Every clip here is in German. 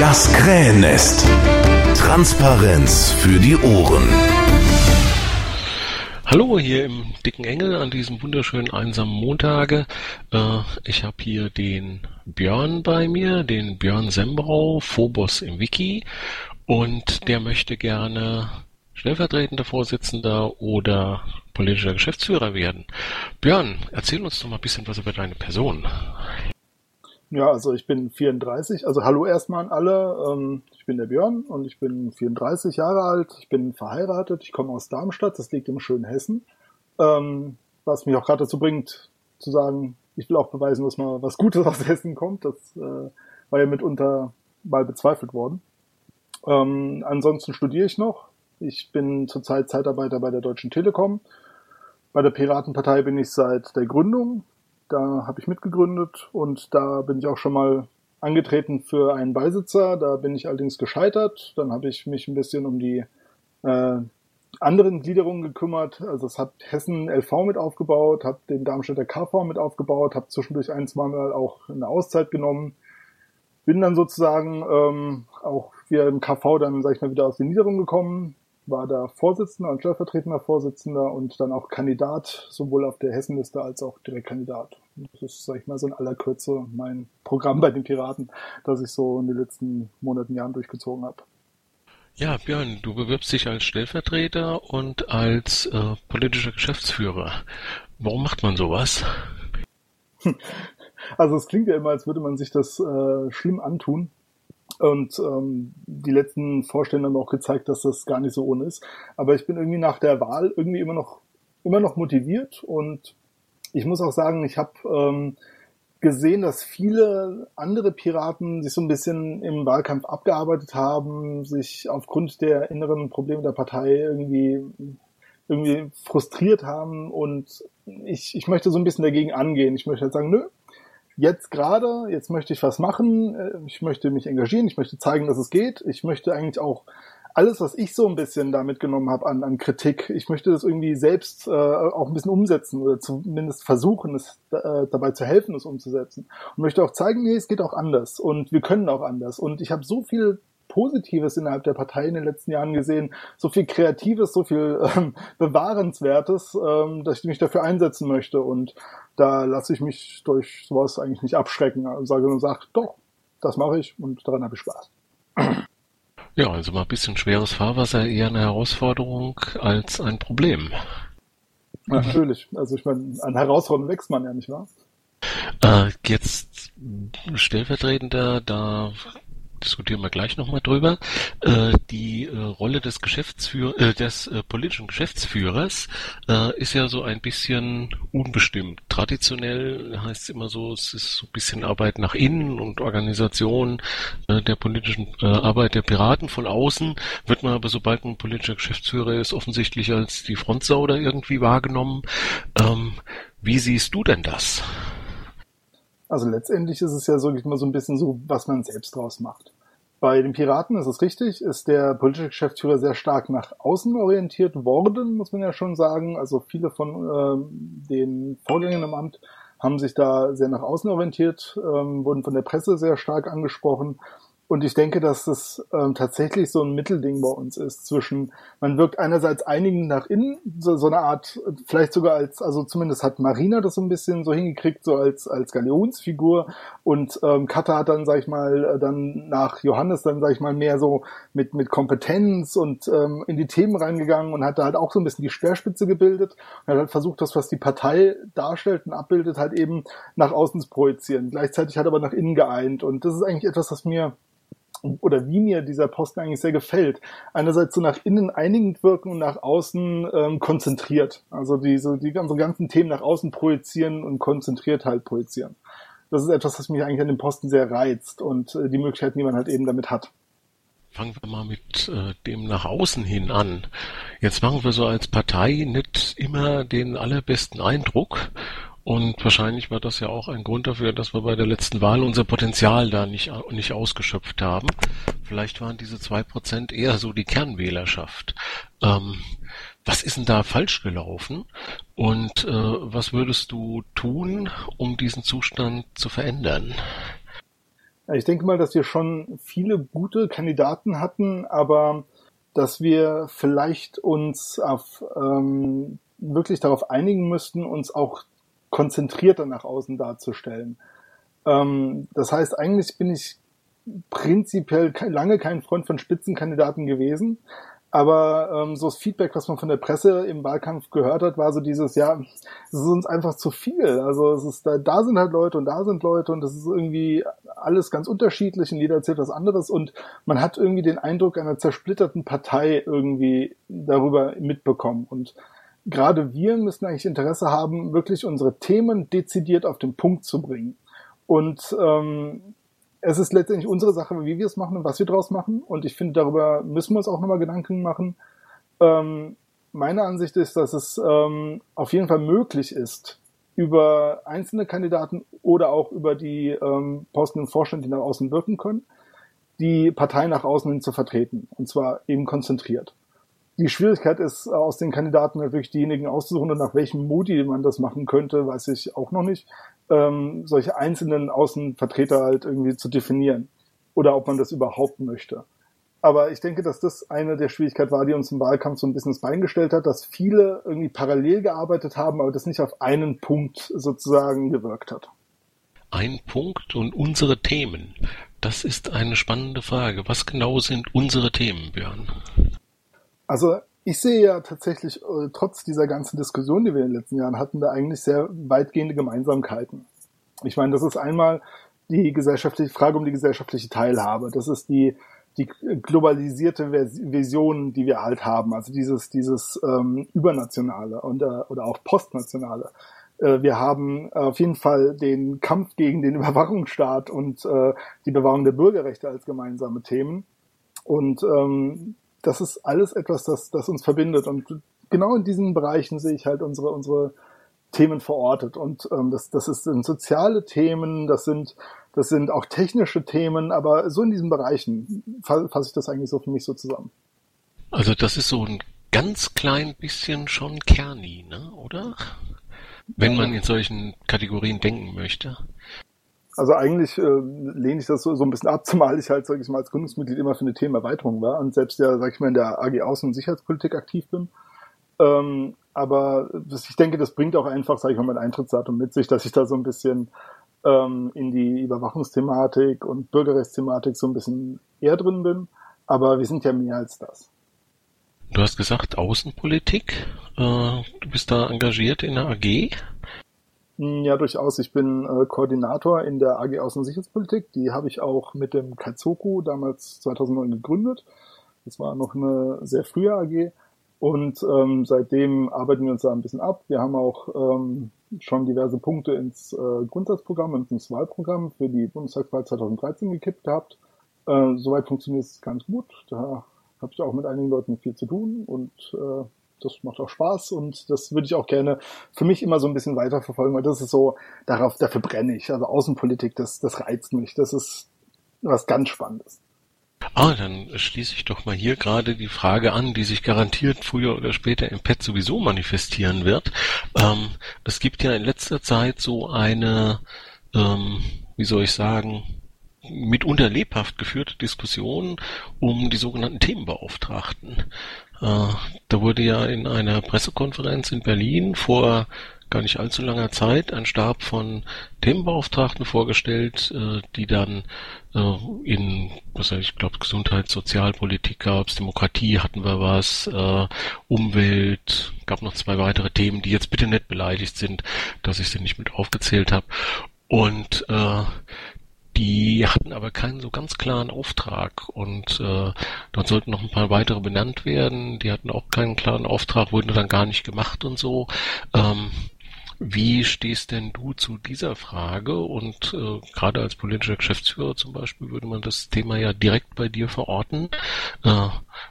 Das Krähennest. Transparenz für die Ohren. Hallo hier im Dicken Engel an diesem wunderschönen einsamen Montage. Äh, ich habe hier den Björn bei mir, den Björn Sembrau, Phobos im Wiki. Und der möchte gerne stellvertretender Vorsitzender oder politischer Geschäftsführer werden. Björn, erzähl uns doch mal ein bisschen was über deine Person. Ja, also ich bin 34. Also hallo erstmal an alle. Ähm, ich bin der Björn und ich bin 34 Jahre alt. Ich bin verheiratet. Ich komme aus Darmstadt. Das liegt im schönen Hessen. Ähm, was mich auch gerade dazu bringt, zu sagen, ich will auch beweisen, dass mal was Gutes aus Hessen kommt. Das äh, war ja mitunter mal bezweifelt worden. Ähm, ansonsten studiere ich noch. Ich bin zurzeit Zeitarbeiter bei der Deutschen Telekom. Bei der Piratenpartei bin ich seit der Gründung. Da habe ich mitgegründet und da bin ich auch schon mal angetreten für einen Beisitzer. Da bin ich allerdings gescheitert. Dann habe ich mich ein bisschen um die äh, anderen Gliederungen gekümmert. Also es hat Hessen LV mit aufgebaut, habe den Darmstädter KV mit aufgebaut, habe zwischendurch ein, zwei Mal auch eine Auszeit genommen. Bin dann sozusagen ähm, auch wieder im KV dann, sag ich mal, wieder aus den Niederungen gekommen, war da Vorsitzender und stellvertretender Vorsitzender und dann auch Kandidat, sowohl auf der Hessenliste als auch Direktkandidat. Das ist, sag ich mal, so in aller Kürze mein Programm bei den Piraten, das ich so in den letzten Monaten, Jahren durchgezogen habe. Ja, Björn, du bewirbst dich als Stellvertreter und als äh, politischer Geschäftsführer. Warum macht man sowas? Also es klingt ja immer, als würde man sich das äh, schlimm antun. Und ähm, die letzten Vorstände haben auch gezeigt, dass das gar nicht so ohne ist. Aber ich bin irgendwie nach der Wahl irgendwie immer noch immer noch motiviert und ich muss auch sagen, ich habe ähm, gesehen, dass viele andere Piraten sich so ein bisschen im Wahlkampf abgearbeitet haben, sich aufgrund der inneren Probleme der Partei irgendwie irgendwie frustriert haben und ich, ich möchte so ein bisschen dagegen angehen. Ich möchte halt sagen, nö, jetzt gerade, jetzt möchte ich was machen, äh, ich möchte mich engagieren, ich möchte zeigen, dass es geht, ich möchte eigentlich auch alles, was ich so ein bisschen da mitgenommen habe an, an Kritik, ich möchte das irgendwie selbst äh, auch ein bisschen umsetzen oder zumindest versuchen, es äh, dabei zu helfen, es umzusetzen. Und möchte auch zeigen, nee, es geht auch anders und wir können auch anders. Und ich habe so viel Positives innerhalb der Partei in den letzten Jahren gesehen, so viel Kreatives, so viel ähm, Bewahrenswertes, ähm, dass ich mich dafür einsetzen möchte. Und da lasse ich mich durch sowas eigentlich nicht abschrecken. Also sage und sage, doch, das mache ich und daran habe ich Spaß. Ja, also mal ein bisschen schweres Fahrwasser eher eine Herausforderung als ein Problem. Natürlich. Also ich meine, an Herausforderungen wächst man ja nicht wahr? Äh, jetzt stellvertretender, da diskutieren wir gleich nochmal drüber. Äh, die äh, Rolle des Geschäftsführers, äh, des äh, politischen Geschäftsführers äh, ist ja so ein bisschen unbestimmt. Traditionell heißt es immer so, es ist so ein bisschen Arbeit nach innen und Organisation äh, der politischen Arbeit der Piraten von außen wird man aber sobald ein politischer Geschäftsführer ist offensichtlich als die Frontsau da irgendwie wahrgenommen. Ähm, wie siehst du denn das? Also letztendlich ist es ja so, mal so ein bisschen so, was man selbst draus macht. Bei den Piraten ist es richtig, ist der politische Geschäftsführer sehr stark nach außen orientiert worden, muss man ja schon sagen. Also viele von äh, den Vorgängern im Amt haben sich da sehr nach außen orientiert, ähm, wurden von der Presse sehr stark angesprochen und ich denke, dass es ähm, tatsächlich so ein Mittelding bei uns ist zwischen, man wirkt einerseits einigen nach innen, so, so eine Art, vielleicht sogar als, also zumindest hat Marina das so ein bisschen so hingekriegt, so als, als Galeonsfigur und ähm, Kata hat dann, sag ich mal, äh, dann nach Johannes dann, sag ich mal, mehr so mit, mit Kompetenz und ähm, in die Themen reingegangen und hat da halt auch so ein bisschen die Speerspitze gebildet. Und hat halt versucht, das, was die Partei darstellt und abbildet, halt eben nach außen zu projizieren. Gleichzeitig hat aber nach innen geeint. Und das ist eigentlich etwas, was mir oder wie mir dieser Posten eigentlich sehr gefällt. Einerseits so nach innen einigend wirken und nach außen ähm, konzentriert. Also diese, die ganzen, ganzen Themen nach außen projizieren und konzentriert halt projizieren. Das ist etwas, was mich eigentlich an dem Posten sehr reizt und äh, die Möglichkeiten, die man halt eben damit hat. Fangen wir mal mit äh, dem nach außen hin an. Jetzt machen wir so als Partei nicht immer den allerbesten Eindruck und wahrscheinlich war das ja auch ein Grund dafür, dass wir bei der letzten Wahl unser Potenzial da nicht, nicht ausgeschöpft haben. Vielleicht waren diese zwei Prozent eher so die Kernwählerschaft. Ähm, was ist denn da falsch gelaufen? Und äh, was würdest du tun, um diesen Zustand zu verändern? Ich denke mal, dass wir schon viele gute Kandidaten hatten, aber dass wir vielleicht uns auf, ähm, wirklich darauf einigen müssten, uns auch konzentrierter nach außen darzustellen. Ähm, das heißt, eigentlich bin ich prinzipiell lange kein Freund von Spitzenkandidaten gewesen. Aber ähm, so das Feedback, was man von der Presse im Wahlkampf gehört hat, war so dieses, ja, es ist uns einfach zu viel. Also es ist da, da sind halt Leute und da sind Leute und das ist irgendwie alles ganz unterschiedlich und jeder erzählt was anderes und man hat irgendwie den Eindruck einer zersplitterten Partei irgendwie darüber mitbekommen. Und gerade wir müssen eigentlich Interesse haben, wirklich unsere Themen dezidiert auf den Punkt zu bringen. Und ähm, es ist letztendlich unsere Sache, wie wir es machen und was wir draus machen. Und ich finde, darüber müssen wir uns auch nochmal Gedanken machen. Ähm, meine Ansicht ist, dass es ähm, auf jeden Fall möglich ist, über einzelne Kandidaten oder auch über die ähm, Posten im Vorstand, die nach außen wirken können, die Partei nach außen hin zu vertreten. Und zwar eben konzentriert. Die Schwierigkeit ist, aus den Kandidaten natürlich diejenigen auszusuchen und nach welchem Modi man das machen könnte, weiß ich auch noch nicht ähm, solche einzelnen Außenvertreter halt irgendwie zu definieren oder ob man das überhaupt möchte. Aber ich denke, dass das eine der Schwierigkeiten war, die uns im Wahlkampf so ein bisschen ins Bein gestellt hat, dass viele irgendwie parallel gearbeitet haben, aber das nicht auf einen Punkt sozusagen gewirkt hat. Ein Punkt und unsere Themen. Das ist eine spannende Frage. Was genau sind unsere Themen, Björn? Also ich sehe ja tatsächlich, äh, trotz dieser ganzen Diskussion, die wir in den letzten Jahren hatten, da eigentlich sehr weitgehende Gemeinsamkeiten. Ich meine, das ist einmal die gesellschaftliche Frage um die gesellschaftliche Teilhabe. Das ist die, die globalisierte Vision, die wir halt haben. Also dieses, dieses ähm, übernationale und, äh, oder auch postnationale. Äh, wir haben auf jeden Fall den Kampf gegen den Überwachungsstaat und äh, die Bewahrung der Bürgerrechte als gemeinsame Themen. Und ähm, das ist alles etwas, das, das uns verbindet. Und genau in diesen Bereichen sehe ich halt unsere, unsere Themen verortet. Und ähm, das, das ist, sind soziale Themen, das sind, das sind auch technische Themen, aber so in diesen Bereichen fasse ich das eigentlich so für mich so zusammen. Also das ist so ein ganz klein bisschen schon Kerni, ne? oder? Wenn man in solchen Kategorien denken möchte. Also eigentlich äh, lehne ich das so, so ein bisschen ab, zumal ich halt, sag ich mal, als Gründungsmitglied immer für eine Themenerweiterung war und selbst ja, sag ich mal, in der AG Außen- und Sicherheitspolitik aktiv bin. Ähm, aber das, ich denke, das bringt auch einfach, sag ich mal, mein Eintrittsdatum mit sich, dass ich da so ein bisschen ähm, in die Überwachungsthematik und Bürgerrechtsthematik so ein bisschen eher drin bin. Aber wir sind ja mehr als das. Du hast gesagt Außenpolitik. Äh, du bist da engagiert in der AG. Hm, ja, durchaus. Ich bin äh, Koordinator in der AG Außen- und Sicherheitspolitik. Die habe ich auch mit dem Kaizoku damals 2009 gegründet. Das war noch eine sehr frühe AG. Und ähm, seitdem arbeiten wir uns da ein bisschen ab. Wir haben auch ähm, schon diverse Punkte ins äh, Grundsatzprogramm und ins Wahlprogramm für die Bundestagswahl 2013 gekippt gehabt. Äh, soweit funktioniert es ganz gut. Da habe ich auch mit einigen Leuten viel zu tun und äh, das macht auch Spaß und das würde ich auch gerne für mich immer so ein bisschen weiterverfolgen, weil das ist so, darauf, dafür brenne ich. Also Außenpolitik, das, das reizt mich. Das ist was ganz Spannendes. Ah, dann schließe ich doch mal hier gerade die Frage an, die sich garantiert früher oder später im Pet sowieso manifestieren wird. Ähm, es gibt ja in letzter Zeit so eine, ähm, wie soll ich sagen, mitunter lebhaft geführte Diskussion um die sogenannten Themenbeauftragten. Äh, da wurde ja in einer Pressekonferenz in Berlin vor gar nicht allzu langer Zeit ein Stab von Themenbeauftragten vorgestellt, äh, die dann äh, in, was ich glaube, Gesundheit, Sozialpolitik gab's, Demokratie hatten wir was, Umwelt, gab noch zwei weitere Themen, die jetzt bitte nicht beleidigt sind, dass ich sie nicht mit aufgezählt habe. Und äh, die hatten aber keinen so ganz klaren Auftrag und äh, dort sollten noch ein paar weitere benannt werden. Die hatten auch keinen klaren Auftrag, wurden dann gar nicht gemacht und so. Ähm, wie stehst denn du zu dieser Frage? Und äh, gerade als politischer Geschäftsführer zum Beispiel würde man das Thema ja direkt bei dir verorten. Äh,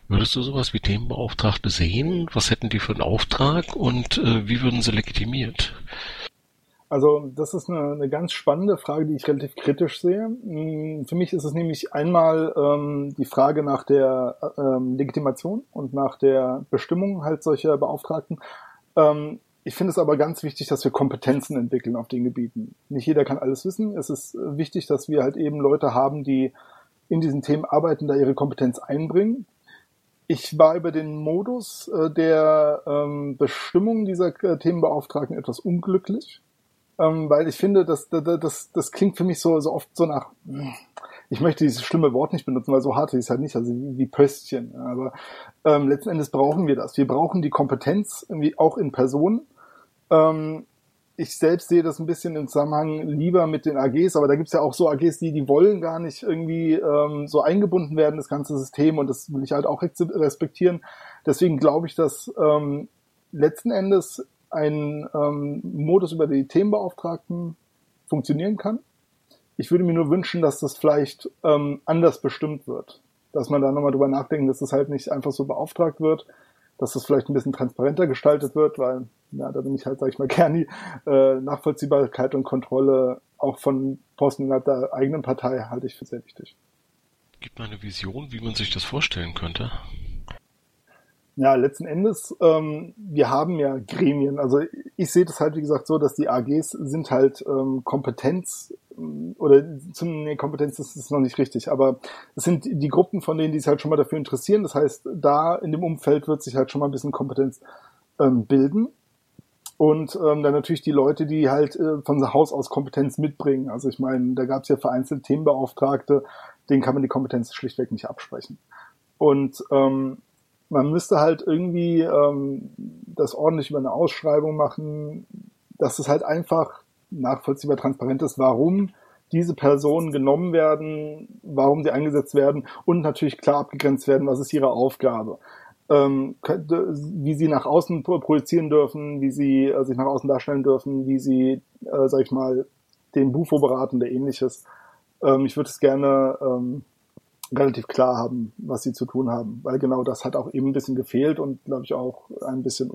würdest du sowas wie Themenbeauftragte sehen? Was hätten die für einen Auftrag und äh, wie würden sie legitimiert? Also das ist eine, eine ganz spannende Frage, die ich relativ kritisch sehe. Hm, für mich ist es nämlich einmal ähm, die Frage nach der ähm, Legitimation und nach der Bestimmung halt solcher Beauftragten. Ähm, ich finde es aber ganz wichtig, dass wir Kompetenzen entwickeln auf den Gebieten. Nicht jeder kann alles wissen. Es ist äh, wichtig, dass wir halt eben Leute haben, die in diesen Themen arbeiten, da ihre Kompetenz einbringen. Ich war über den Modus äh, der ähm, Bestimmung dieser äh, Themenbeauftragten etwas unglücklich, ähm, weil ich finde, das, das, das klingt für mich so, so oft so nach, ich möchte dieses schlimme Wort nicht benutzen, weil so hart ist es halt nicht, also wie, wie Pöstchen. Aber ähm, letzten Endes brauchen wir das. Wir brauchen die Kompetenz irgendwie auch in Personen ähm, ich selbst sehe das ein bisschen im Zusammenhang lieber mit den AGs, aber da gibt's ja auch so AGs, die, die wollen gar nicht irgendwie ähm, so eingebunden werden, das ganze System, und das will ich halt auch respektieren. Deswegen glaube ich, dass ähm, letzten Endes ein ähm, Modus über die Themenbeauftragten funktionieren kann. Ich würde mir nur wünschen, dass das vielleicht ähm, anders bestimmt wird. Dass man da nochmal drüber nachdenkt, dass das halt nicht einfach so beauftragt wird, dass das vielleicht ein bisschen transparenter gestaltet wird, weil ja, da bin ich halt, sag ich mal, gerne äh, Nachvollziehbarkeit und Kontrolle auch von Posten innerhalb der eigenen Partei halte ich für sehr wichtig. Gibt mal eine Vision, wie man sich das vorstellen könnte? Ja, letzten Endes, ähm, wir haben ja Gremien. Also ich sehe das halt, wie gesagt, so, dass die AGs sind halt ähm, Kompetenz oder zum nee, Kompetenz ist es noch nicht richtig, aber es sind die Gruppen von denen, die sich halt schon mal dafür interessieren. Das heißt, da in dem Umfeld wird sich halt schon mal ein bisschen Kompetenz ähm, bilden. Und ähm, dann natürlich die Leute, die halt äh, von Haus aus Kompetenz mitbringen. Also ich meine, da gab es ja vereinzelt Themenbeauftragte, denen kann man die Kompetenz schlichtweg nicht absprechen. Und ähm, man müsste halt irgendwie ähm, das ordentlich über eine Ausschreibung machen, dass es halt einfach nachvollziehbar transparent ist, warum diese Personen genommen werden, warum sie eingesetzt werden und natürlich klar abgegrenzt werden, was ist ihre Aufgabe ähm, wie sie nach außen projizieren dürfen, wie sie äh, sich nach außen darstellen dürfen, wie sie, äh, sag ich mal, den Bufo beraten oder ähnliches. Ähm, ich würde es gerne ähm, relativ klar haben, was sie zu tun haben, weil genau das hat auch eben ein bisschen gefehlt und, glaube ich, auch ein bisschen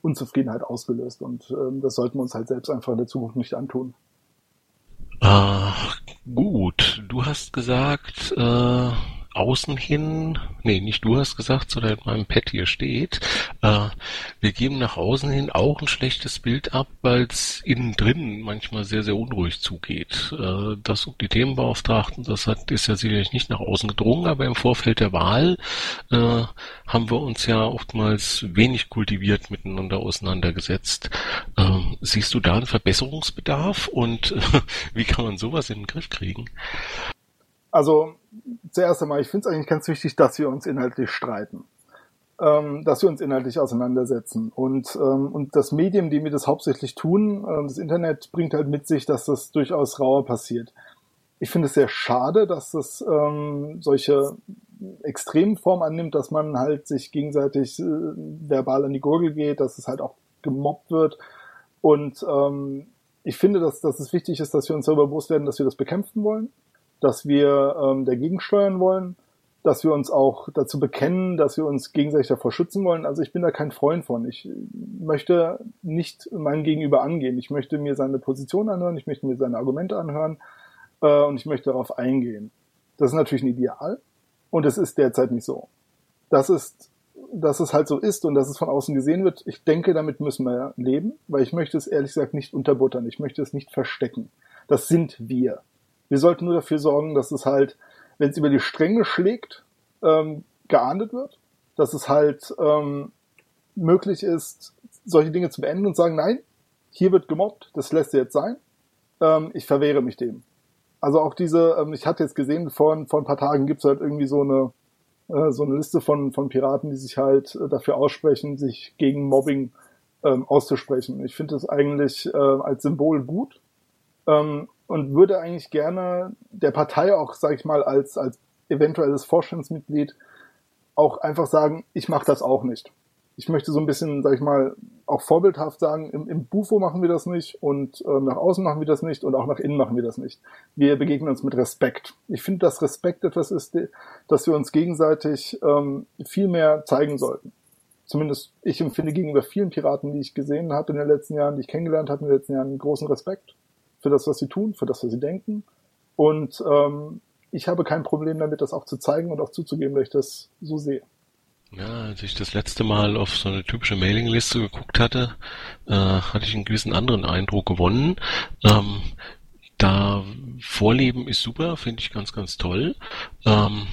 Unzufriedenheit ausgelöst. Und ähm, das sollten wir uns halt selbst einfach in der Zukunft nicht antun. Ach, gut, du hast gesagt, äh außen hin, nee, nicht du hast gesagt, sondern in meinem Pad hier steht, äh, wir geben nach außen hin auch ein schlechtes Bild ab, weil es innen drin manchmal sehr, sehr unruhig zugeht. Äh, das um die Themenbeauftragten, das hat, ist ja sicherlich nicht nach außen gedrungen, aber im Vorfeld der Wahl äh, haben wir uns ja oftmals wenig kultiviert miteinander auseinandergesetzt. Äh, siehst du da einen Verbesserungsbedarf und wie kann man sowas in den Griff kriegen? Also zuerst einmal, ich finde es eigentlich ganz wichtig, dass wir uns inhaltlich streiten. Ähm, dass wir uns inhaltlich auseinandersetzen. Und, ähm, und das Medium, dem wir das hauptsächlich tun, äh, das Internet, bringt halt mit sich, dass das durchaus rauer passiert. Ich finde es sehr schade, dass das ähm, solche extremen Formen annimmt, dass man halt sich gegenseitig äh, verbal an die Gurgel geht, dass es halt auch gemobbt wird. Und ähm, ich finde, dass, dass es wichtig ist, dass wir uns darüber bewusst werden, dass wir das bekämpfen wollen dass wir ähm, dagegen steuern wollen, dass wir uns auch dazu bekennen, dass wir uns gegenseitig davor schützen wollen. Also ich bin da kein Freund von. Ich möchte nicht mein Gegenüber angehen. Ich möchte mir seine Position anhören, ich möchte mir seine Argumente anhören äh, und ich möchte darauf eingehen. Das ist natürlich ein Ideal und es ist derzeit nicht so. Das ist, dass es halt so ist und dass es von außen gesehen wird. Ich denke, damit müssen wir leben, weil ich möchte es ehrlich gesagt nicht unterbuttern. Ich möchte es nicht verstecken. Das sind wir. Wir sollten nur dafür sorgen, dass es halt, wenn es über die Stränge schlägt, ähm, geahndet wird, dass es halt ähm, möglich ist, solche Dinge zu beenden und sagen, nein, hier wird gemobbt, das lässt jetzt sein, ähm, ich verwehre mich dem. Also auch diese, ähm, ich hatte jetzt gesehen, vor, vor ein paar Tagen gibt es halt irgendwie so eine, äh, so eine Liste von, von Piraten, die sich halt äh, dafür aussprechen, sich gegen Mobbing ähm, auszusprechen. Ich finde das eigentlich äh, als Symbol gut. Ähm, und würde eigentlich gerne der Partei auch, sage ich mal, als, als eventuelles Vorstandsmitglied auch einfach sagen, ich mache das auch nicht. Ich möchte so ein bisschen, sag ich mal, auch vorbildhaft sagen, im, im Bufo machen wir das nicht und äh, nach außen machen wir das nicht und auch nach innen machen wir das nicht. Wir begegnen uns mit Respekt. Ich finde, dass Respekt etwas ist, dass wir uns gegenseitig ähm, viel mehr zeigen sollten. Zumindest ich empfinde gegenüber vielen Piraten, die ich gesehen habe in den letzten Jahren, die ich kennengelernt habe in den letzten Jahren, großen Respekt für das, was sie tun, für das, was sie denken. Und ähm, ich habe kein Problem damit, das auch zu zeigen und auch zuzugeben, dass ich das so sehe. Ja, als ich das letzte Mal auf so eine typische Mailingliste geguckt hatte, äh, hatte ich einen gewissen anderen Eindruck gewonnen. Ähm, da Vorleben ist super, finde ich ganz, ganz toll. Ähm,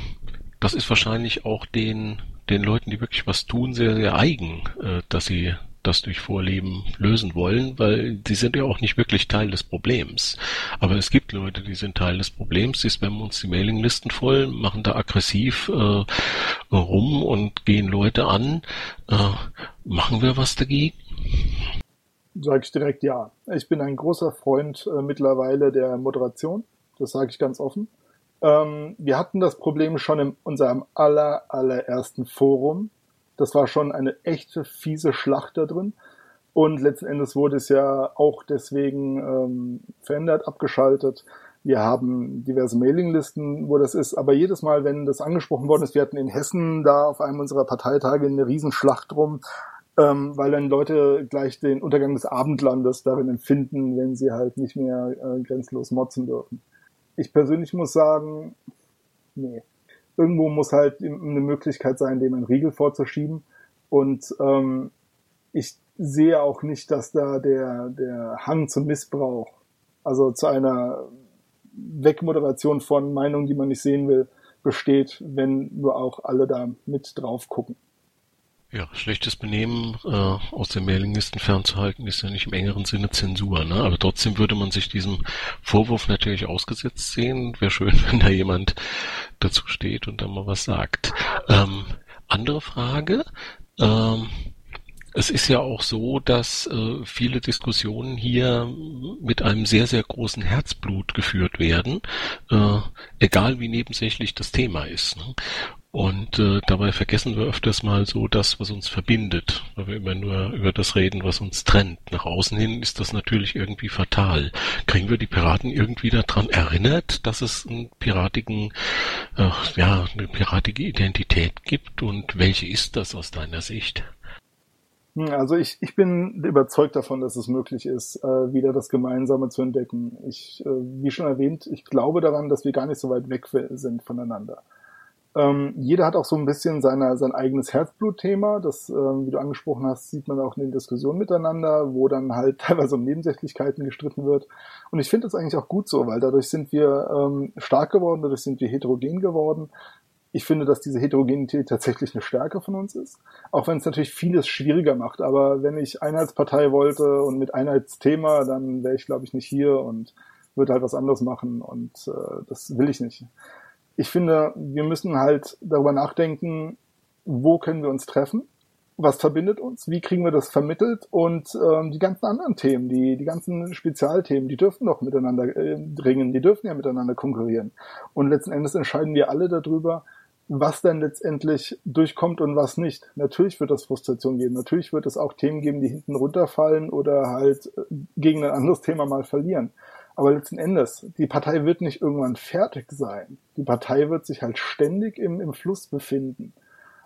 das ist wahrscheinlich auch den, den Leuten, die wirklich was tun, sehr, sehr eigen, äh, dass sie das durch Vorleben lösen wollen, weil die sind ja auch nicht wirklich Teil des Problems. Aber es gibt Leute, die sind Teil des Problems, die spammen uns die Mailinglisten voll, machen da aggressiv äh, rum und gehen Leute an. Äh, machen wir was dagegen? Sage ich direkt ja. Ich bin ein großer Freund äh, mittlerweile der Moderation. Das sage ich ganz offen. Ähm, wir hatten das Problem schon in unserem aller, allerersten Forum das war schon eine echte fiese Schlacht da drin. Und letzten Endes wurde es ja auch deswegen ähm, verändert, abgeschaltet. Wir haben diverse Mailinglisten, wo das ist. Aber jedes Mal, wenn das angesprochen worden ist, wir hatten in Hessen da auf einem unserer Parteitage eine Riesenschlacht drum, ähm, weil dann Leute gleich den Untergang des Abendlandes darin empfinden, wenn sie halt nicht mehr äh, grenzlos motzen dürfen. Ich persönlich muss sagen, nee irgendwo muss halt eine Möglichkeit sein, dem einen Riegel vorzuschieben. Und ähm, ich sehe auch nicht, dass da der, der Hang zum Missbrauch, also zu einer Wegmoderation von Meinungen, die man nicht sehen will, besteht, wenn nur auch alle da mit drauf gucken. Ja, schlechtes Benehmen äh, aus den Mailinglisten fernzuhalten ist ja nicht im engeren Sinne Zensur, ne? Aber trotzdem würde man sich diesem Vorwurf natürlich ausgesetzt sehen. Wäre schön, wenn da jemand dazu steht und dann mal was sagt. Ähm, andere Frage. Ähm, es ist ja auch so, dass äh, viele Diskussionen hier mit einem sehr, sehr großen Herzblut geführt werden, äh, egal wie nebensächlich das Thema ist. Ne? Und äh, dabei vergessen wir öfters mal so das, was uns verbindet, weil wir immer nur über das reden, was uns trennt. Nach außen hin ist das natürlich irgendwie fatal. Kriegen wir die Piraten irgendwie daran erinnert, dass es einen piratigen, äh, ja, eine piratige Identität gibt und welche ist das aus deiner Sicht? Hm, also ich, ich bin überzeugt davon, dass es möglich ist, äh, wieder das Gemeinsame zu entdecken. Ich, äh, wie schon erwähnt, ich glaube daran, dass wir gar nicht so weit weg sind voneinander. Ähm, jeder hat auch so ein bisschen seine, sein eigenes Herzblutthema. Das, ähm, wie du angesprochen hast, sieht man auch in den Diskussionen miteinander, wo dann halt teilweise um Nebensächlichkeiten gestritten wird. Und ich finde das eigentlich auch gut so, weil dadurch sind wir ähm, stark geworden, dadurch sind wir heterogen geworden. Ich finde, dass diese Heterogenität tatsächlich eine Stärke von uns ist, auch wenn es natürlich vieles schwieriger macht. Aber wenn ich Einheitspartei wollte und mit Einheitsthema, dann wäre ich, glaube ich, nicht hier und würde halt was anderes machen und äh, das will ich nicht ich finde, wir müssen halt darüber nachdenken, wo können wir uns treffen, was verbindet uns, wie kriegen wir das vermittelt und ähm, die ganzen anderen Themen, die, die ganzen Spezialthemen, die dürfen doch miteinander äh, dringen, die dürfen ja miteinander konkurrieren. Und letzten Endes entscheiden wir alle darüber, was dann letztendlich durchkommt und was nicht. Natürlich wird es Frustration geben, natürlich wird es auch Themen geben, die hinten runterfallen oder halt äh, gegen ein anderes Thema mal verlieren. Aber letzten Endes, die Partei wird nicht irgendwann fertig sein. Die Partei wird sich halt ständig im, im Fluss befinden.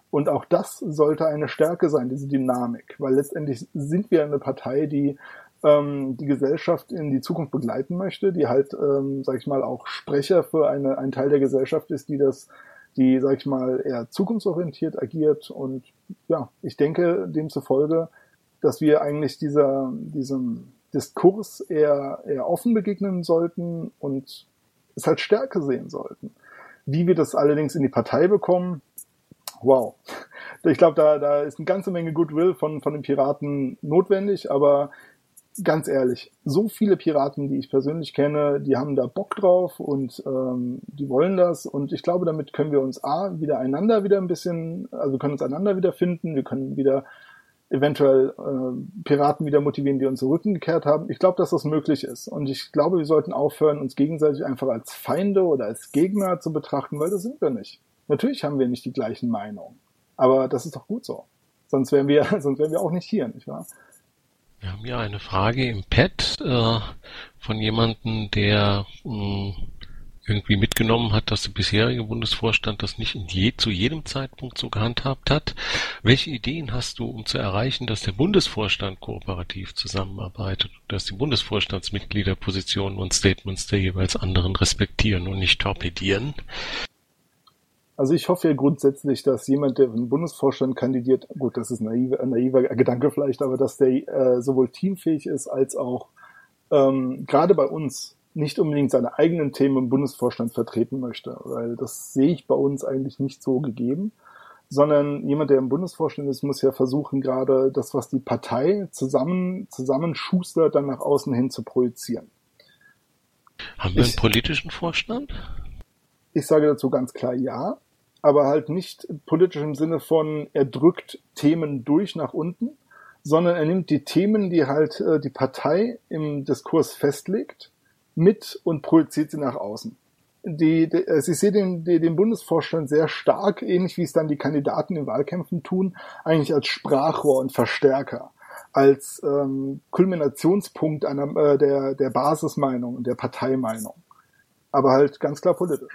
Und auch das sollte eine Stärke sein, diese Dynamik, weil letztendlich sind wir eine Partei, die ähm, die Gesellschaft in die Zukunft begleiten möchte, die halt, ähm, sag ich mal, auch Sprecher für eine, einen Teil der Gesellschaft ist, die das, die, sag ich mal, eher zukunftsorientiert agiert. Und ja, ich denke demzufolge, dass wir eigentlich dieser, diesem Diskurs eher, eher offen begegnen sollten und es halt Stärke sehen sollten. Wie wir das allerdings in die Partei bekommen, wow. Ich glaube, da, da ist eine ganze Menge Goodwill von, von den Piraten notwendig, aber ganz ehrlich, so viele Piraten, die ich persönlich kenne, die haben da Bock drauf und ähm, die wollen das und ich glaube, damit können wir uns A, wieder einander wieder ein bisschen, also können uns einander wieder finden, wir können wieder eventuell äh, Piraten wieder motivieren, die uns den Rücken gekehrt haben. Ich glaube, dass das möglich ist. Und ich glaube, wir sollten aufhören, uns gegenseitig einfach als Feinde oder als Gegner zu betrachten, weil das sind wir nicht. Natürlich haben wir nicht die gleichen Meinungen. Aber das ist doch gut so. Sonst wären wir, sonst wären wir auch nicht hier, nicht wahr? Wir haben ja eine Frage im Pad äh, von jemandem, der mh, irgendwie mitgenommen hat, dass der bisherige Bundesvorstand das nicht je, zu jedem Zeitpunkt so gehandhabt hat. Welche Ideen hast du, um zu erreichen, dass der Bundesvorstand kooperativ zusammenarbeitet dass die Bundesvorstandsmitglieder Positionen und Statements der jeweils anderen respektieren und nicht torpedieren? Also ich hoffe ja grundsätzlich, dass jemand, der im Bundesvorstand kandidiert, gut, das ist ein naiver, ein naiver Gedanke vielleicht, aber dass der äh, sowohl teamfähig ist als auch ähm, gerade bei uns nicht unbedingt seine eigenen Themen im Bundesvorstand vertreten möchte, weil das sehe ich bei uns eigentlich nicht so gegeben, sondern jemand, der im Bundesvorstand ist, muss ja versuchen, gerade das, was die Partei zusammen, zusammenschustert, dann nach außen hin zu projizieren. Haben wir einen politischen Vorstand? Ich sage dazu ganz klar ja, aber halt nicht politisch im Sinne von, er drückt Themen durch nach unten, sondern er nimmt die Themen, die halt äh, die Partei im Diskurs festlegt, mit und projiziert sie nach außen. Die, die, also ich sehe den, den Bundesvorstand sehr stark, ähnlich wie es dann die Kandidaten in Wahlkämpfen tun, eigentlich als Sprachrohr und Verstärker, als ähm, Kulminationspunkt einer, äh, der, der Basismeinung und der Parteimeinung. Aber halt ganz klar politisch.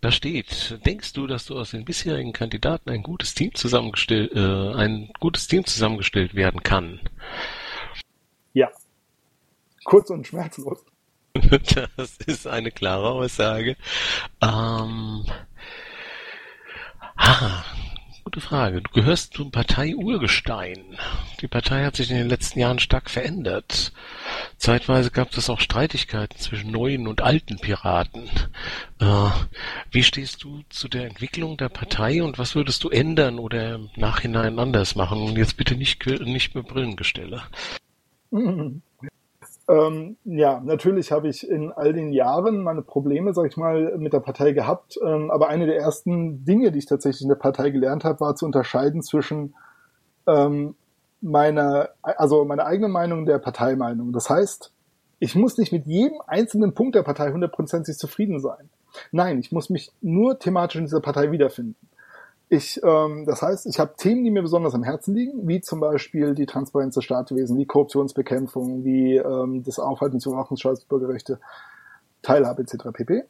Da steht, denkst du, dass du aus den bisherigen Kandidaten ein gutes Team zusammengestellt, äh, ein gutes Team zusammengestellt werden kann? Ja. Kurz und schmerzlos. Das ist eine klare Aussage. Ähm, ah, gute Frage. Du gehörst zum Partei-Urgestein. Die Partei hat sich in den letzten Jahren stark verändert. Zeitweise gab es auch Streitigkeiten zwischen neuen und alten Piraten. Äh, wie stehst du zu der Entwicklung der Partei und was würdest du ändern oder im Nachhinein anders machen? Und jetzt bitte nicht, nicht mehr Brillengestelle. Ähm, ja, natürlich habe ich in all den Jahren meine Probleme, sag ich mal, mit der Partei gehabt. Ähm, aber eine der ersten Dinge, die ich tatsächlich in der Partei gelernt habe, war zu unterscheiden zwischen ähm, meiner, also meiner eigenen Meinung und der Parteimeinung. Das heißt, ich muss nicht mit jedem einzelnen Punkt der Partei hundertprozentig zufrieden sein. Nein, ich muss mich nur thematisch in dieser Partei wiederfinden. Ich, ähm, das heißt, ich habe Themen, die mir besonders am Herzen liegen, wie zum Beispiel die Transparenz des Staatswesens, wie Korruptionsbekämpfung, wie ähm, das Aufhalten zu Überwachungsstaats, Bürgerrechte, Teilhabe etc. pp.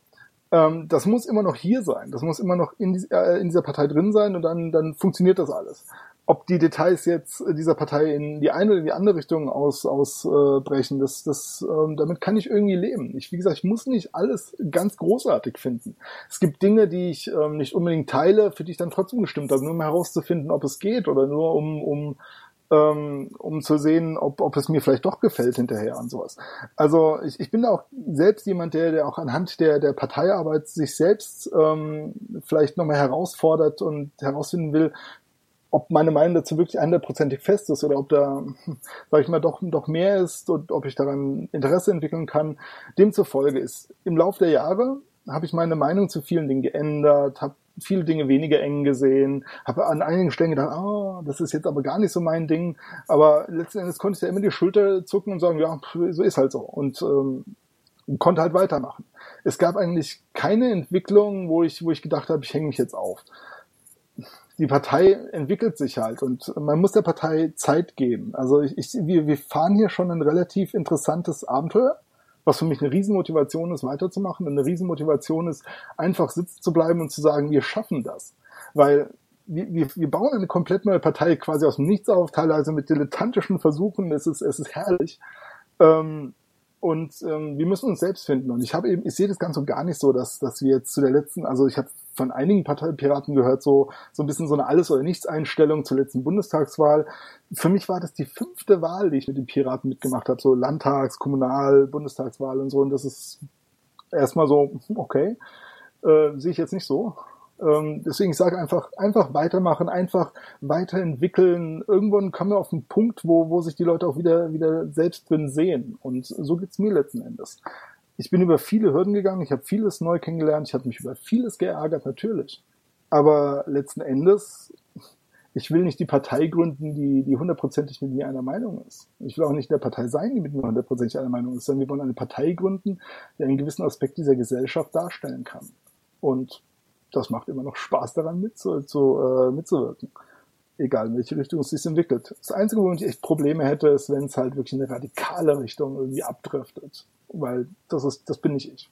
Ähm, das muss immer noch hier sein, das muss immer noch in, die, äh, in dieser Partei drin sein und dann, dann funktioniert das alles ob die Details jetzt dieser Partei in die eine oder die andere Richtung aus, ausbrechen, das, das, ähm, damit kann ich irgendwie leben. Ich, wie gesagt, ich muss nicht alles ganz großartig finden. Es gibt Dinge, die ich ähm, nicht unbedingt teile, für die ich dann trotzdem gestimmt habe, nur um herauszufinden, ob es geht oder nur um, um ähm, um zu sehen, ob, ob es mir vielleicht doch gefällt hinterher und sowas. Also ich, ich bin da auch selbst jemand, der, der auch anhand der, der Parteiarbeit sich selbst ähm, vielleicht nochmal herausfordert und herausfinden will, ob meine Meinung dazu wirklich hundertprozentig fest ist oder ob da, sag ich mal, doch, doch mehr ist und ob ich daran Interesse entwickeln kann. Demzufolge ist im Laufe der Jahre habe ich meine Meinung zu vielen Dingen geändert, habe viele Dinge weniger eng gesehen, habe an einigen Stellen gedacht, ah, das ist jetzt aber gar nicht so mein Ding. Aber letzten Endes konnte ich ja immer die Schulter zucken und sagen, ja, so ist halt so. Und ähm, konnte halt weitermachen. Es gab eigentlich keine Entwicklung, wo ich, wo ich gedacht habe, ich hänge mich jetzt auf die Partei entwickelt sich halt und man muss der Partei Zeit geben. Also ich, ich, wir, wir fahren hier schon ein relativ interessantes Abenteuer, was für mich eine Riesenmotivation ist, weiterzumachen. Und eine Riesenmotivation ist, einfach sitzen zu bleiben und zu sagen, wir schaffen das. Weil wir, wir, bauen eine komplett neue Partei quasi aus dem Nichts auf, teilweise mit dilettantischen Versuchen. Es ist, es ist herrlich. Ähm, und ähm, wir müssen uns selbst finden. Und ich habe eben, ich sehe das Ganze gar nicht so, dass, dass wir jetzt zu der letzten, also ich habe von einigen Parteipiraten gehört, so, so ein bisschen so eine Alles- oder Nichts-Einstellung zur letzten Bundestagswahl. Für mich war das die fünfte Wahl, die ich mit den Piraten mitgemacht habe, so Landtags-, Kommunal-, Bundestagswahl und so. Und das ist erstmal so, okay, äh, sehe ich jetzt nicht so. Ähm, deswegen ich sage einfach, einfach weitermachen, einfach weiterentwickeln. Irgendwann kommen wir auf einen Punkt, wo, wo sich die Leute auch wieder, wieder selbst drin sehen. Und so geht's mir letzten Endes. Ich bin über viele Hürden gegangen, ich habe vieles neu kennengelernt, ich habe mich über vieles geärgert, natürlich. Aber letzten Endes, ich will nicht die Partei gründen, die, die hundertprozentig mit mir einer Meinung ist. Ich will auch nicht der Partei sein, die mit mir hundertprozentig einer Meinung ist, sondern wir wollen eine Partei gründen, die einen gewissen Aspekt dieser Gesellschaft darstellen kann. Und das macht immer noch Spaß daran mitzu, zu, äh, mitzuwirken. Egal in welche Richtung es sich entwickelt. Das Einzige, wo ich echt Probleme hätte, ist, wenn es halt wirklich in eine radikale Richtung irgendwie abdriftet. Weil das ist, das bin nicht ich.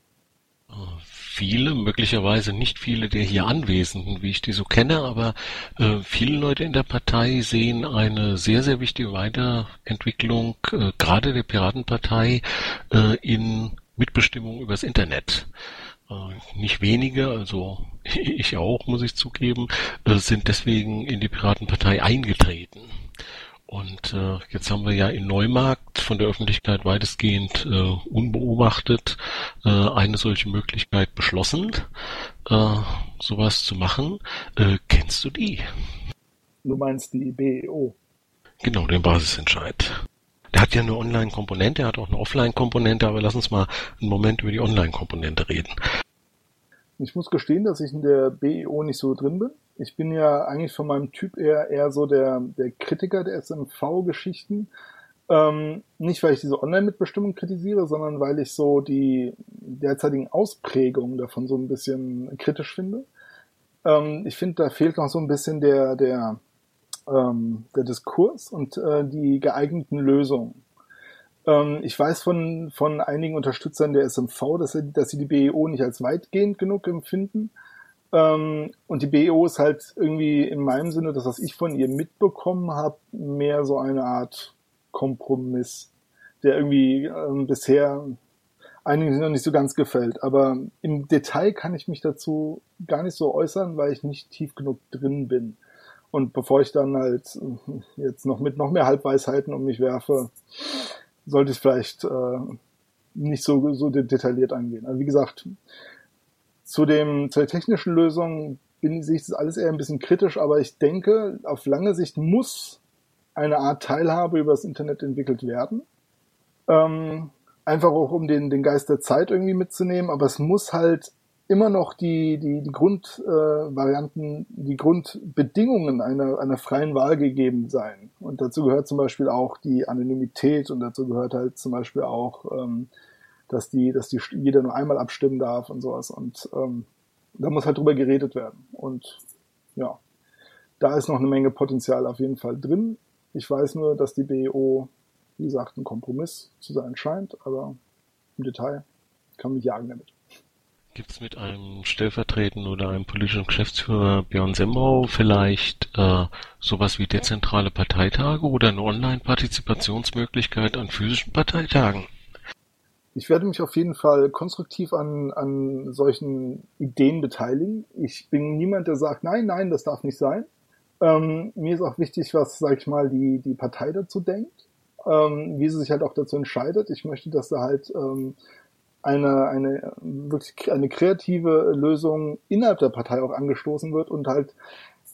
Viele, möglicherweise nicht viele der hier Anwesenden, wie ich die so kenne, aber äh, viele Leute in der Partei sehen eine sehr, sehr wichtige Weiterentwicklung, äh, gerade der Piratenpartei, äh, in Mitbestimmung übers Internet. Äh, nicht wenige, also ich auch, muss ich zugeben, äh, sind deswegen in die Piratenpartei eingetreten. Und äh, jetzt haben wir ja in Neumarkt von der Öffentlichkeit weitestgehend äh, unbeobachtet äh, eine solche Möglichkeit beschlossen, äh, sowas zu machen. Äh, kennst du die? Du meinst die BEO? Genau, den Basisentscheid. Der hat ja eine Online-Komponente, er hat auch eine Offline-Komponente, aber lass uns mal einen Moment über die Online-Komponente reden. Ich muss gestehen, dass ich in der BEO nicht so drin bin. Ich bin ja eigentlich von meinem Typ eher, eher so der, der Kritiker der SMV-Geschichten. Ähm, nicht, weil ich diese Online-Mitbestimmung kritisiere, sondern weil ich so die derzeitigen Ausprägungen davon so ein bisschen kritisch finde. Ähm, ich finde, da fehlt noch so ein bisschen der, der, ähm, der Diskurs und äh, die geeigneten Lösungen. Ähm, ich weiß von, von einigen Unterstützern der SMV, dass sie, dass sie die BEO nicht als weitgehend genug empfinden. Ähm, und die BEO ist halt irgendwie in meinem Sinne, das, was ich von ihr mitbekommen habe, mehr so eine Art Kompromiss, der irgendwie ähm, bisher einigen noch nicht so ganz gefällt. Aber im Detail kann ich mich dazu gar nicht so äußern, weil ich nicht tief genug drin bin. Und bevor ich dann halt jetzt noch mit noch mehr Halbweisheiten um mich werfe, sollte ich vielleicht äh, nicht so, so detailliert angehen. Also wie gesagt, zu dem, zur technischen Lösung bin, ich das alles eher ein bisschen kritisch, aber ich denke, auf lange Sicht muss eine Art Teilhabe über das Internet entwickelt werden. Ähm, einfach auch um den, den Geist der Zeit irgendwie mitzunehmen, aber es muss halt immer noch die, die, die Grundvarianten, äh, die Grundbedingungen einer, einer freien Wahl gegeben sein. Und dazu gehört zum Beispiel auch die Anonymität und dazu gehört halt zum Beispiel auch, ähm, dass die, dass die jeder nur einmal abstimmen darf und sowas. Und ähm, da muss halt drüber geredet werden. Und ja, da ist noch eine Menge Potenzial auf jeden Fall drin. Ich weiß nur, dass die BEO, wie gesagt, ein Kompromiss zu sein scheint, aber im Detail kann mich jagen damit. Gibt es mit einem Stellvertretenden oder einem politischen Geschäftsführer Björn Sembau vielleicht äh, sowas wie dezentrale Parteitage oder eine Online-Partizipationsmöglichkeit an physischen Parteitagen? Ich werde mich auf jeden Fall konstruktiv an, an solchen Ideen beteiligen. Ich bin niemand, der sagt, nein, nein, das darf nicht sein. Ähm, mir ist auch wichtig, was, sag ich mal, die, die Partei dazu denkt, ähm, wie sie sich halt auch dazu entscheidet. Ich möchte, dass da halt ähm, eine, eine wirklich eine kreative Lösung innerhalb der Partei auch angestoßen wird und halt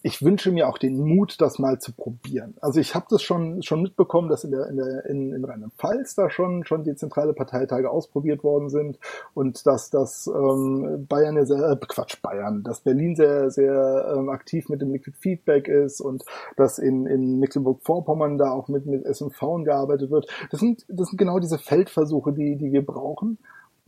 ich wünsche mir auch den Mut, das mal zu probieren. Also ich habe das schon schon mitbekommen, dass in der in der in, in Rheinland-Pfalz da schon schon die zentrale Parteitage ausprobiert worden sind und dass das ähm, Bayern ja sehr äh, Quatsch Bayern, dass Berlin sehr sehr ähm, aktiv mit dem Liquid Feedback ist und dass in in Mecklenburg-Vorpommern da auch mit mit SMV gearbeitet wird. Das sind das sind genau diese Feldversuche, die die wir brauchen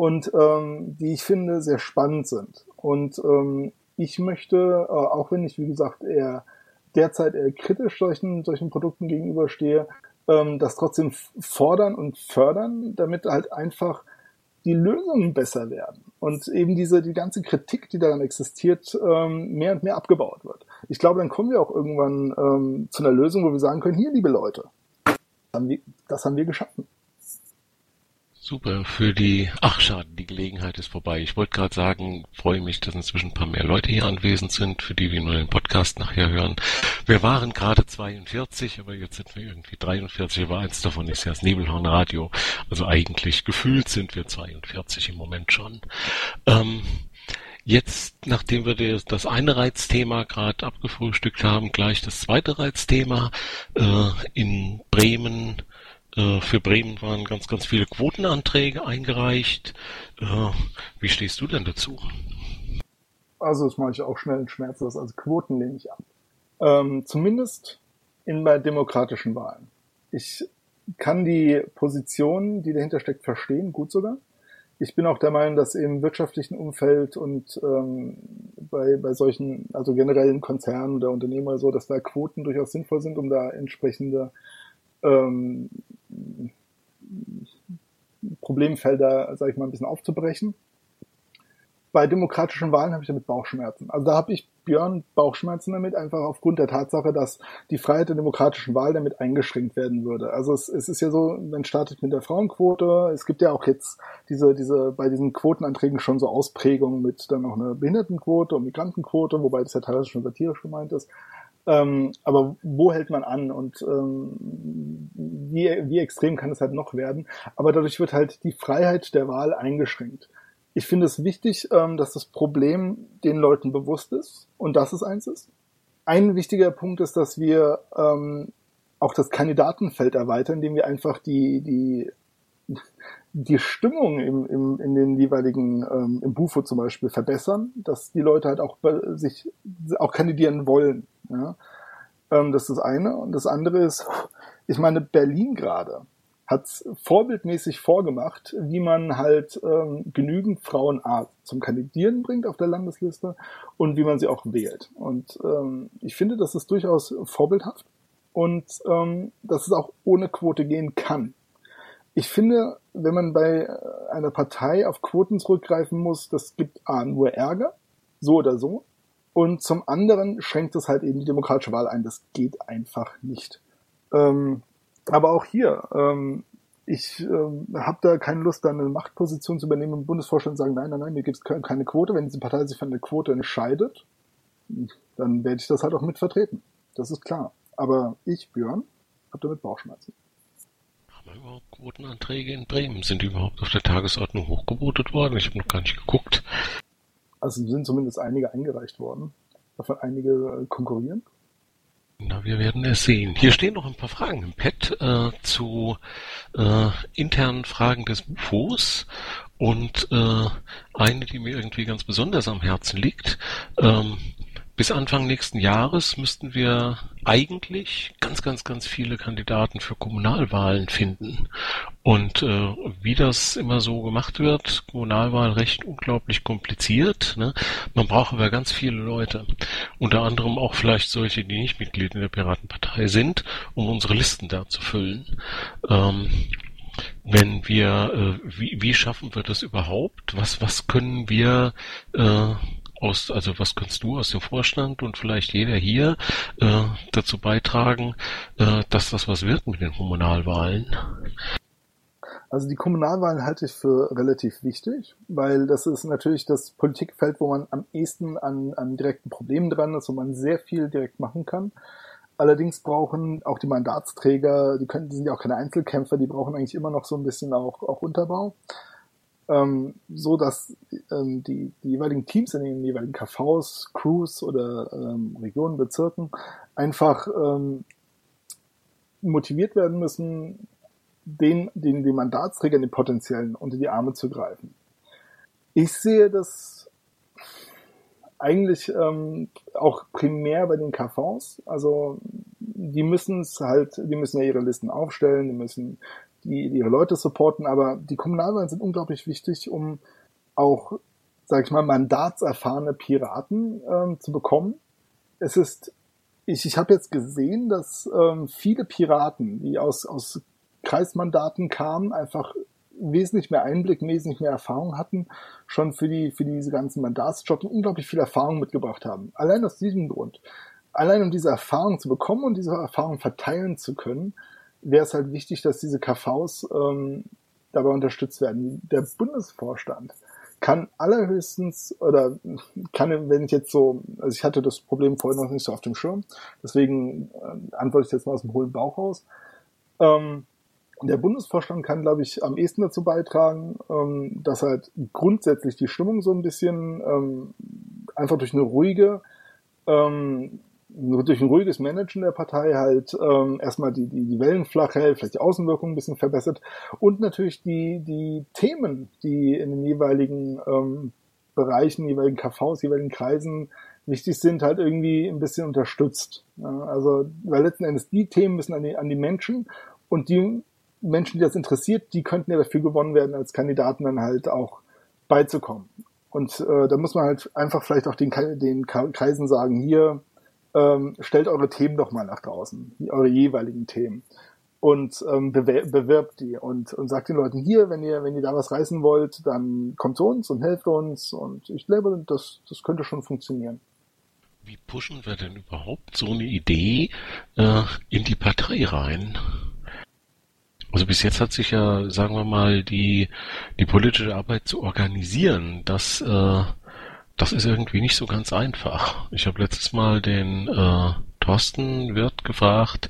und ähm, die ich finde sehr spannend sind. Und ähm, ich möchte, äh, auch wenn ich, wie gesagt, eher derzeit eher kritisch solchen, solchen Produkten gegenüberstehe, ähm, das trotzdem fordern und fördern, damit halt einfach die Lösungen besser werden und eben diese die ganze Kritik, die daran existiert, ähm, mehr und mehr abgebaut wird. Ich glaube, dann kommen wir auch irgendwann ähm, zu einer Lösung, wo wir sagen können: Hier, liebe Leute, haben wir, das haben wir geschaffen. Super, für die, ach schade, die Gelegenheit ist vorbei. Ich wollte gerade sagen, freue mich, dass inzwischen ein paar mehr Leute hier anwesend sind, für die wir nur den Podcast nachher hören. Wir waren gerade 42, aber jetzt sind wir irgendwie 43, aber eins davon ist ja das Nebelhorn Radio. Also eigentlich gefühlt sind wir 42 im Moment schon. Ähm, Jetzt, nachdem wir das eine Reizthema gerade abgefrühstückt haben, gleich das zweite Reizthema. Äh, in Bremen für Bremen waren ganz, ganz viele Quotenanträge eingereicht. Äh, wie stehst du denn dazu? Also das mache ich auch schnell und schmerzlos. Also Quoten lehne ich ab. Ähm, zumindest in bei demokratischen Wahlen. Ich kann die Position, die dahinter steckt, verstehen, gut sogar. Ich bin auch der Meinung, dass im wirtschaftlichen Umfeld und ähm, bei, bei solchen, also generellen Konzernen oder Unternehmen oder so, dass da Quoten durchaus sinnvoll sind, um da entsprechende ähm, Problemfelder, sage ich mal, ein bisschen aufzubrechen. bei demokratischen Wahlen habe ich damit Bauchschmerzen. Also da habe ich Björn Bauchschmerzen damit, einfach aufgrund der Tatsache, dass die Freiheit der demokratischen Wahl damit eingeschränkt werden würde. Also es, es ist ja so, man startet mit der Frauenquote. Es gibt ja auch jetzt diese, diese, bei diesen Quotenanträgen schon so Ausprägungen mit dann noch einer Behindertenquote und Migrantenquote, wobei das ja teilweise schon satirisch gemeint ist. Ähm, aber wo hält man an und ähm, wie, wie extrem kann es halt noch werden? Aber dadurch wird halt die Freiheit der Wahl eingeschränkt ich finde es wichtig, ähm, dass das Problem den Leuten bewusst ist und dass es eins ist. Ein wichtiger Punkt ist, dass wir ähm, auch das Kandidatenfeld erweitern, indem wir einfach die, die, die Stimmung im, im, in den jeweiligen, ähm, im Bufo zum Beispiel verbessern, dass die Leute halt auch sich auch kandidieren wollen. Ja? Ähm, das ist das eine. Und das andere ist, ich meine, Berlin gerade hat vorbildmäßig vorgemacht, wie man halt ähm, genügend Frauen A zum Kandidieren bringt auf der Landesliste und wie man sie auch wählt. Und ähm, ich finde, das ist durchaus vorbildhaft und ähm, dass es auch ohne Quote gehen kann. Ich finde, wenn man bei äh, einer Partei auf Quoten zurückgreifen muss, das gibt A nur Ärger, so oder so. Und zum anderen schränkt es halt eben die demokratische Wahl ein. Das geht einfach nicht. Ähm, aber auch hier, ähm, ich ähm, habe da keine Lust, da eine Machtposition zu übernehmen im Bundesvorstand und sagen, nein, nein, nein, mir gibt es keine Quote. Wenn diese Partei sich für eine Quote entscheidet, dann werde ich das halt auch mit vertreten. Das ist klar. Aber ich, Björn, habe damit Bauchschmerzen. Haben überhaupt Quotenanträge in Bremen? Sind die überhaupt auf der Tagesordnung hochgebotet worden? Ich habe noch gar nicht geguckt. Also sind zumindest einige eingereicht worden. Davon einige äh, konkurrieren. Na, wir werden es sehen. Hier stehen noch ein paar Fragen im Pad äh, zu äh, internen Fragen des UFOs und äh, eine, die mir irgendwie ganz besonders am Herzen liegt. Ähm, bis Anfang nächsten Jahres müssten wir eigentlich ganz, ganz, ganz viele Kandidaten für Kommunalwahlen finden. Und äh, wie das immer so gemacht wird, Kommunalwahlrecht unglaublich kompliziert. Ne? Man braucht aber ganz viele Leute. Unter anderem auch vielleicht solche, die nicht Mitglied in der Piratenpartei sind, um unsere Listen da zu füllen. Ähm, wenn wir, äh, wie, wie schaffen wir das überhaupt? Was, was können wir äh, aus, also was kannst du aus dem Vorstand und vielleicht jeder hier äh, dazu beitragen, äh, dass das was wird mit den Kommunalwahlen? Also die Kommunalwahlen halte ich für relativ wichtig, weil das ist natürlich das Politikfeld, wo man am ehesten an, an direkten Problemen dran ist, wo man sehr viel direkt machen kann. Allerdings brauchen auch die Mandatsträger, die können, die sind ja auch keine Einzelkämpfer, die brauchen eigentlich immer noch so ein bisschen auch, auch Unterbau ähm, so dass ähm, die, die jeweiligen Teams in den jeweiligen KVs, Crews oder ähm, Regionen, Bezirken einfach ähm, motiviert werden müssen, den, den, den Mandatsträgern, den potenziellen, unter die Arme zu greifen. Ich sehe das eigentlich ähm, auch primär bei den KVs. Also die müssen es halt, die müssen ja ihre Listen aufstellen, die müssen die, ihre Leute supporten, aber die Kommunalwahlen sind unglaublich wichtig, um auch, sag ich mal, mandatserfahrene Piraten ähm, zu bekommen. Es ist, ich, ich habe jetzt gesehen, dass ähm, viele Piraten, die aus, aus Kreismandaten kamen, einfach wesentlich mehr Einblick, wesentlich mehr Erfahrung hatten, schon für die, für diese ganzen Mandatsjobs unglaublich viel Erfahrung mitgebracht haben. Allein aus diesem Grund. Allein um diese Erfahrung zu bekommen und diese Erfahrung verteilen zu können, wäre es halt wichtig, dass diese KVs ähm, dabei unterstützt werden. Der Bundesvorstand kann allerhöchstens oder kann, wenn ich jetzt so, also ich hatte das Problem vorhin noch nicht so auf dem Schirm, deswegen äh, antworte ich jetzt mal aus dem hohlen Bauch raus. Ähm, der Bundesvorstand kann, glaube ich, am ehesten dazu beitragen, ähm, dass halt grundsätzlich die Stimmung so ein bisschen ähm, einfach durch eine ruhige, ähm, durch ein ruhiges Managen der Partei halt ähm, erstmal die, die, die Wellen flach hält, vielleicht die Außenwirkung ein bisschen verbessert und natürlich die, die Themen, die in den jeweiligen ähm, Bereichen, jeweiligen KVs, jeweiligen Kreisen wichtig sind, halt irgendwie ein bisschen unterstützt. Ja, also, weil letzten Endes die Themen müssen an die, an die Menschen und die Menschen, die das interessiert, die könnten ja dafür gewonnen werden, als Kandidaten dann halt auch beizukommen. Und äh, da muss man halt einfach vielleicht auch den, den Kreisen sagen, hier, ähm, stellt eure Themen doch mal nach draußen, eure jeweiligen Themen. und ähm, bewirbt die und, und sagt den Leuten hier, wenn ihr, wenn ihr da was reißen wollt, dann kommt zu uns und helft uns und ich glaube, das, das könnte schon funktionieren. Wie pushen wir denn überhaupt so eine Idee äh, in die Partei rein? Also bis jetzt hat sich ja, sagen wir mal, die, die politische Arbeit zu organisieren, das, äh, das ist irgendwie nicht so ganz einfach. Ich habe letztes Mal den äh, Thorsten wird gefragt,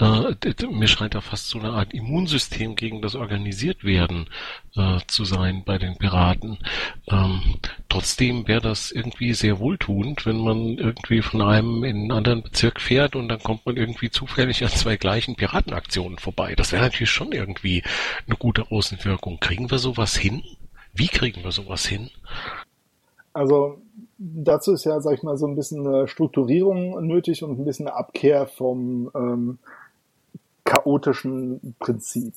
äh, mir scheint da fast so eine Art Immunsystem gegen das Organisiertwerden äh, zu sein bei den Piraten. Ähm, trotzdem wäre das irgendwie sehr wohltuend, wenn man irgendwie von einem in einen anderen Bezirk fährt und dann kommt man irgendwie zufällig an zwei gleichen Piratenaktionen vorbei. Das wäre natürlich schon irgendwie eine gute Außenwirkung. Kriegen wir sowas hin? Wie kriegen wir sowas hin? Also dazu ist ja, sag ich mal, so ein bisschen eine Strukturierung nötig und ein bisschen eine Abkehr vom ähm, chaotischen Prinzip.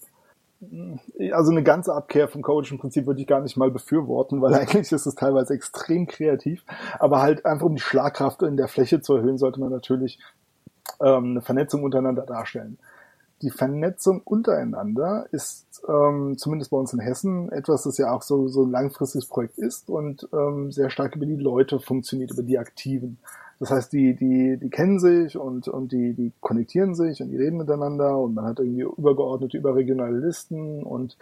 Also eine ganze Abkehr vom chaotischen Prinzip würde ich gar nicht mal befürworten, weil eigentlich ist es teilweise extrem kreativ. Aber halt einfach um die Schlagkraft in der Fläche zu erhöhen, sollte man natürlich ähm, eine Vernetzung untereinander darstellen die Vernetzung untereinander ist ähm, zumindest bei uns in Hessen etwas, das ja auch so, so ein langfristiges Projekt ist und ähm, sehr stark über die Leute funktioniert, über die Aktiven. Das heißt, die, die, die kennen sich und, und die, die konnektieren sich und die reden miteinander und man hat irgendwie übergeordnete, überregionale Listen und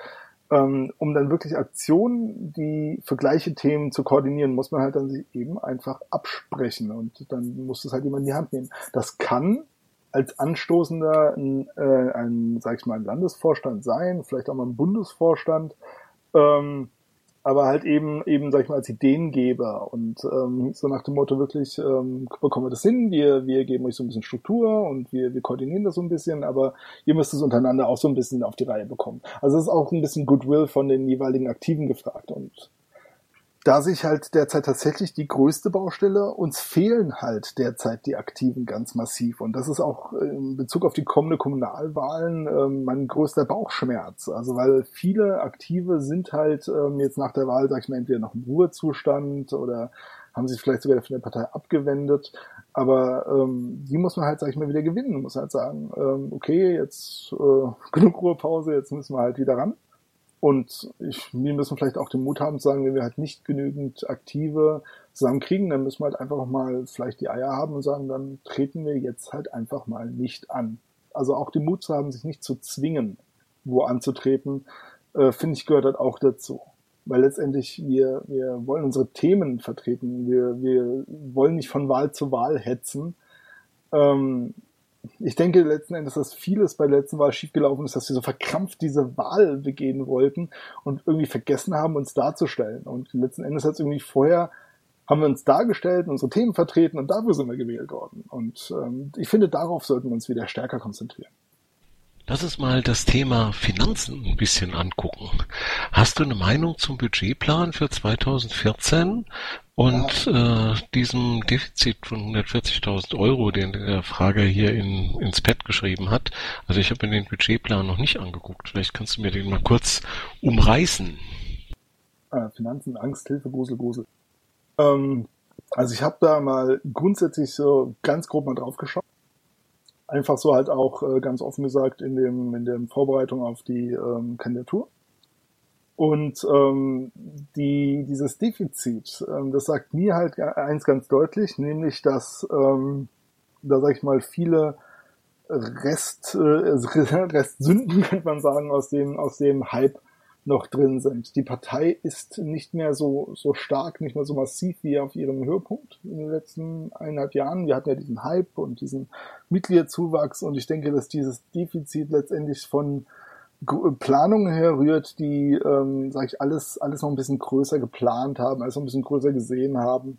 ähm, um dann wirklich Aktionen, die für gleiche Themen zu koordinieren, muss man halt dann sich eben einfach absprechen und dann muss es halt jemand in die Hand nehmen. Das kann als Anstoßender ein, äh, ein, sag ich mal, ein Landesvorstand sein, vielleicht auch mal ein Bundesvorstand, ähm, aber halt eben, eben, sag ich mal, als Ideengeber und ähm, so nach dem Motto wirklich, ähm, bekommen wir das hin, wir, wir geben euch so ein bisschen Struktur und wir, wir koordinieren das so ein bisschen, aber ihr müsst es untereinander auch so ein bisschen auf die Reihe bekommen. Also es ist auch ein bisschen Goodwill von den jeweiligen Aktiven gefragt und da sich halt derzeit tatsächlich die größte Baustelle, uns fehlen halt derzeit die Aktiven ganz massiv. Und das ist auch in Bezug auf die kommende Kommunalwahlen ähm, mein größter Bauchschmerz. Also weil viele Aktive sind halt ähm, jetzt nach der Wahl, sag ich mal, entweder noch im Ruhezustand oder haben sich vielleicht sogar von der Partei abgewendet. Aber ähm, die muss man halt, sag ich mal, wieder gewinnen. Man muss halt sagen, ähm, okay, jetzt äh, genug Ruhepause, jetzt müssen wir halt wieder ran. Und ich, wir müssen vielleicht auch den Mut haben zu sagen, wenn wir halt nicht genügend Aktive zusammenkriegen, dann müssen wir halt einfach mal vielleicht die Eier haben und sagen, dann treten wir jetzt halt einfach mal nicht an. Also auch den Mut zu haben, sich nicht zu zwingen, wo anzutreten, äh, finde ich gehört halt auch dazu. Weil letztendlich wir, wir wollen unsere Themen vertreten. Wir, wir wollen nicht von Wahl zu Wahl hetzen. Ähm, ich denke letzten Endes, dass vieles bei der letzten Wahl schiefgelaufen ist, dass wir so verkrampft diese Wahl begehen wollten und irgendwie vergessen haben, uns darzustellen. Und letzten Endes hat es irgendwie vorher haben wir uns dargestellt, unsere Themen vertreten und dafür sind wir gewählt worden. Und ähm, ich finde, darauf sollten wir uns wieder stärker konzentrieren. Lass uns mal das Thema Finanzen ein bisschen angucken. Hast du eine Meinung zum Budgetplan für 2014 und äh, diesem Defizit von 140.000 Euro, den der Frager hier in, ins Pad geschrieben hat? Also ich habe mir den Budgetplan noch nicht angeguckt. Vielleicht kannst du mir den mal kurz umreißen. Äh, Finanzen, Angst, Hilfe, Grusel, Grusel. Ähm, also ich habe da mal grundsätzlich so ganz grob mal drauf geschaut einfach so halt auch äh, ganz offen gesagt in dem in der Vorbereitung auf die ähm, Kandidatur. Und ähm, die, dieses Defizit, ähm, das sagt mir halt eins ganz deutlich, nämlich dass ähm, da sag ich mal viele Rest, äh, Restsünden, könnte man sagen, aus dem, aus dem Hype noch drin sind. Die Partei ist nicht mehr so, so stark, nicht mehr so massiv wie auf ihrem Höhepunkt in den letzten eineinhalb Jahren. Wir hatten ja diesen Hype und diesen Mitgliederzuwachs und ich denke, dass dieses Defizit letztendlich von Planungen herrührt, die, ähm, sage ich, alles, alles noch ein bisschen größer geplant haben, alles noch ein bisschen größer gesehen haben.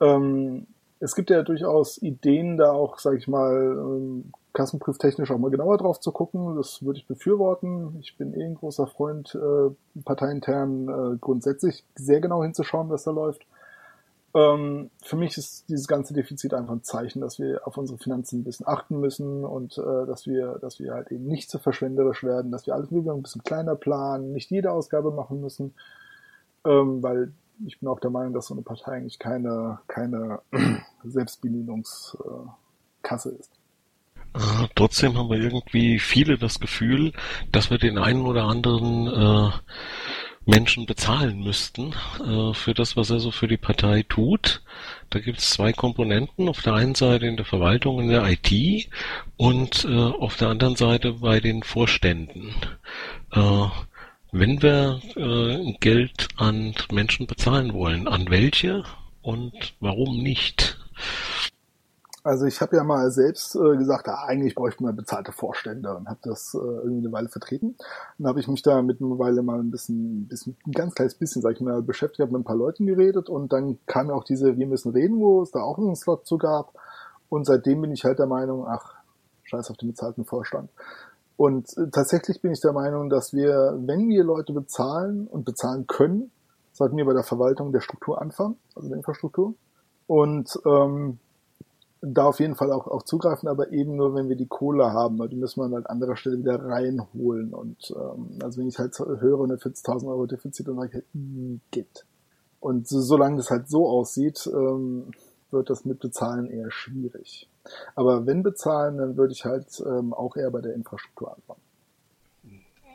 Ähm, es gibt ja durchaus Ideen, da auch, sage ich mal, ähm, kassenprüftechnisch auch mal genauer drauf zu gucken. Das würde ich befürworten. Ich bin eh ein großer Freund, äh, parteiintern äh, grundsätzlich sehr genau hinzuschauen, was da läuft. Ähm, für mich ist dieses ganze Defizit einfach ein Zeichen, dass wir auf unsere Finanzen ein bisschen achten müssen und äh, dass wir, dass wir halt eben nicht zu verschwenderisch werden, dass wir alles ein bisschen kleiner planen, nicht jede Ausgabe machen müssen, ähm, weil ich bin auch der Meinung, dass so eine Partei eigentlich keine, keine Selbstbedienungskasse ist. Trotzdem haben wir irgendwie viele das Gefühl, dass wir den einen oder anderen äh, Menschen bezahlen müssten äh, für das, was er so für die Partei tut. Da gibt es zwei Komponenten. Auf der einen Seite in der Verwaltung, in der IT und äh, auf der anderen Seite bei den Vorständen. Äh, wenn wir äh, Geld an Menschen bezahlen wollen, an welche und warum nicht? Also ich habe ja mal selbst äh, gesagt, ah, eigentlich bräuchte man bezahlte Vorstände und habe das äh, irgendwie eine Weile vertreten. Dann habe ich mich da mittlerweile mal ein bisschen, bisschen, ein ganz kleines bisschen, sag ich mal, beschäftigt, habe mit ein paar Leuten geredet und dann kam ja auch diese Wir müssen reden, wo es da auch einen Slot zu gab. Und seitdem bin ich halt der Meinung, ach, scheiß auf den bezahlten Vorstand. Und äh, tatsächlich bin ich der Meinung, dass wir, wenn wir Leute bezahlen und bezahlen können, sollten wir bei der Verwaltung der Struktur anfangen, also der Infrastruktur. Und ähm, da auf jeden Fall auch, auch zugreifen, aber eben nur, wenn wir die Kohle haben, weil die müssen wir an halt anderer Stelle wieder reinholen. Und ähm, also wenn ich halt höre, eine 40.000 Euro Defizit, dann sage halt, geht. Und so, solange das halt so aussieht, ähm, wird das mit Bezahlen eher schwierig. Aber wenn bezahlen, dann würde ich halt ähm, auch eher bei der Infrastruktur anfangen.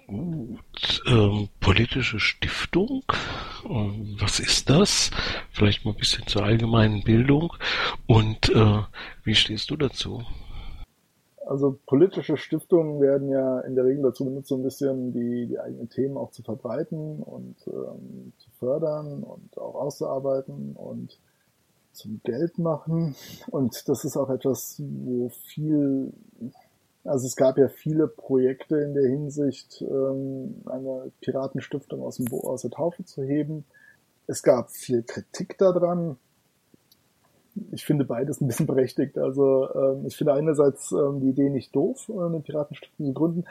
Gut, ähm, politische Stiftung, was ist das? Vielleicht mal ein bisschen zur allgemeinen Bildung. Und äh, wie stehst du dazu? Also politische Stiftungen werden ja in der Regel dazu benutzt, so ein bisschen die, die eigenen Themen auch zu verbreiten und ähm, zu fördern und auch auszuarbeiten und zum Geld machen. Und das ist auch etwas, wo viel also es gab ja viele Projekte in der Hinsicht, ähm, eine Piratenstiftung aus, dem Bo aus der Taufe zu heben. Es gab viel Kritik daran. Ich finde beides ein bisschen berechtigt. Also ähm, ich finde einerseits ähm, die Idee nicht doof, eine Piratenstiftung zu gründen.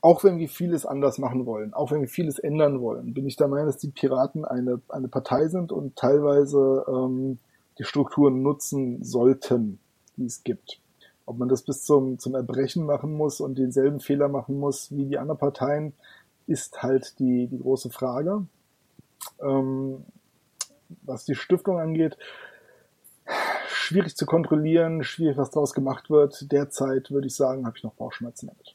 Auch wenn wir vieles anders machen wollen, auch wenn wir vieles ändern wollen, bin ich der Meinung, dass die Piraten eine, eine Partei sind und teilweise ähm, die Strukturen nutzen sollten, die es gibt. Ob man das bis zum, zum Erbrechen machen muss und denselben Fehler machen muss wie die anderen Parteien, ist halt die, die große Frage. Ähm, was die Stiftung angeht, schwierig zu kontrollieren, schwierig, was daraus gemacht wird. Derzeit würde ich sagen, habe ich noch Bauchschmerzen damit.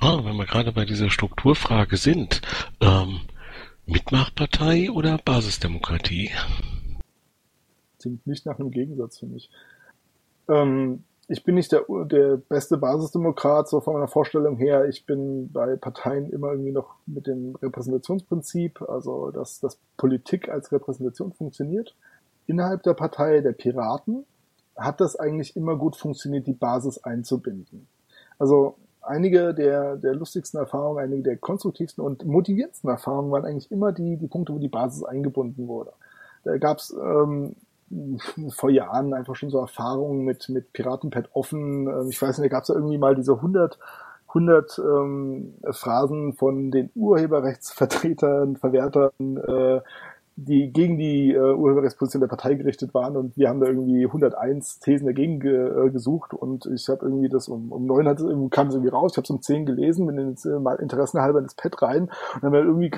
Ah, wenn wir gerade bei dieser Strukturfrage sind, ähm, Mitmachpartei oder Basisdemokratie? Klingt nicht nach einem Gegensatz für mich. Ähm, ich bin nicht der, der beste Basisdemokrat, so von meiner Vorstellung her. Ich bin bei Parteien immer irgendwie noch mit dem Repräsentationsprinzip, also dass, dass Politik als Repräsentation funktioniert. Innerhalb der Partei der Piraten hat das eigentlich immer gut funktioniert, die Basis einzubinden. Also einige der, der lustigsten Erfahrungen, einige der konstruktivsten und motivierendsten Erfahrungen waren eigentlich immer die, die Punkte, wo die Basis eingebunden wurde. Da gab's ähm, vor Jahren einfach schon so Erfahrungen mit, mit Piratenpad offen. Ähm, ich weiß nicht, da gab es ja irgendwie mal diese 100, 100 ähm, Phrasen von den Urheberrechtsvertretern, Verwertern, äh, die gegen die äh, Urheberrechtsposition der Partei gerichtet waren und wir haben da irgendwie 101 Thesen dagegen ge, äh, gesucht und ich habe irgendwie das um, um neun hat, kam es irgendwie raus, ich habe es um zehn gelesen, bin jetzt äh, mal interessenhalber in das Pad rein und dann haben wir irgendwie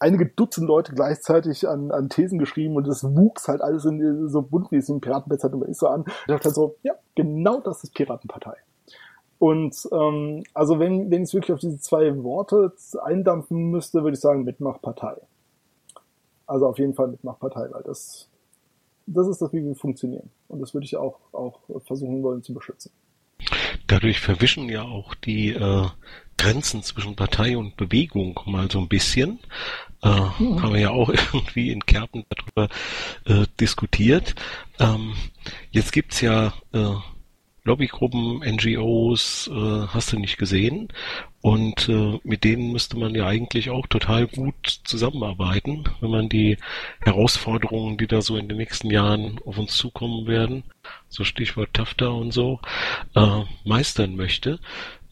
einige Dutzend Leute gleichzeitig an, an Thesen geschrieben und es wuchs halt alles in, so bunt, wie es im Piratenpad halt immer ist, so an. Ich dachte halt so, ja, genau das ist Piratenpartei. Und ähm, also wenn, wenn ich es wirklich auf diese zwei Worte eindampfen müsste, würde ich sagen Mitmachpartei. Also auf jeden Fall Mitmachpartei, weil das, das ist das, wie wir funktionieren. Und das würde ich auch, auch versuchen wollen zu beschützen. Dadurch verwischen ja auch die äh, Grenzen zwischen Partei und Bewegung mal so ein bisschen. Äh, mhm. Haben wir ja auch irgendwie in Kerpen darüber äh, diskutiert. Ähm, jetzt gibt's ja äh, Lobbygruppen, NGOs, äh, hast du nicht gesehen. Und äh, mit denen müsste man ja eigentlich auch total gut zusammenarbeiten, wenn man die Herausforderungen, die da so in den nächsten Jahren auf uns zukommen werden, so Stichwort TAFTA und so, äh, meistern möchte.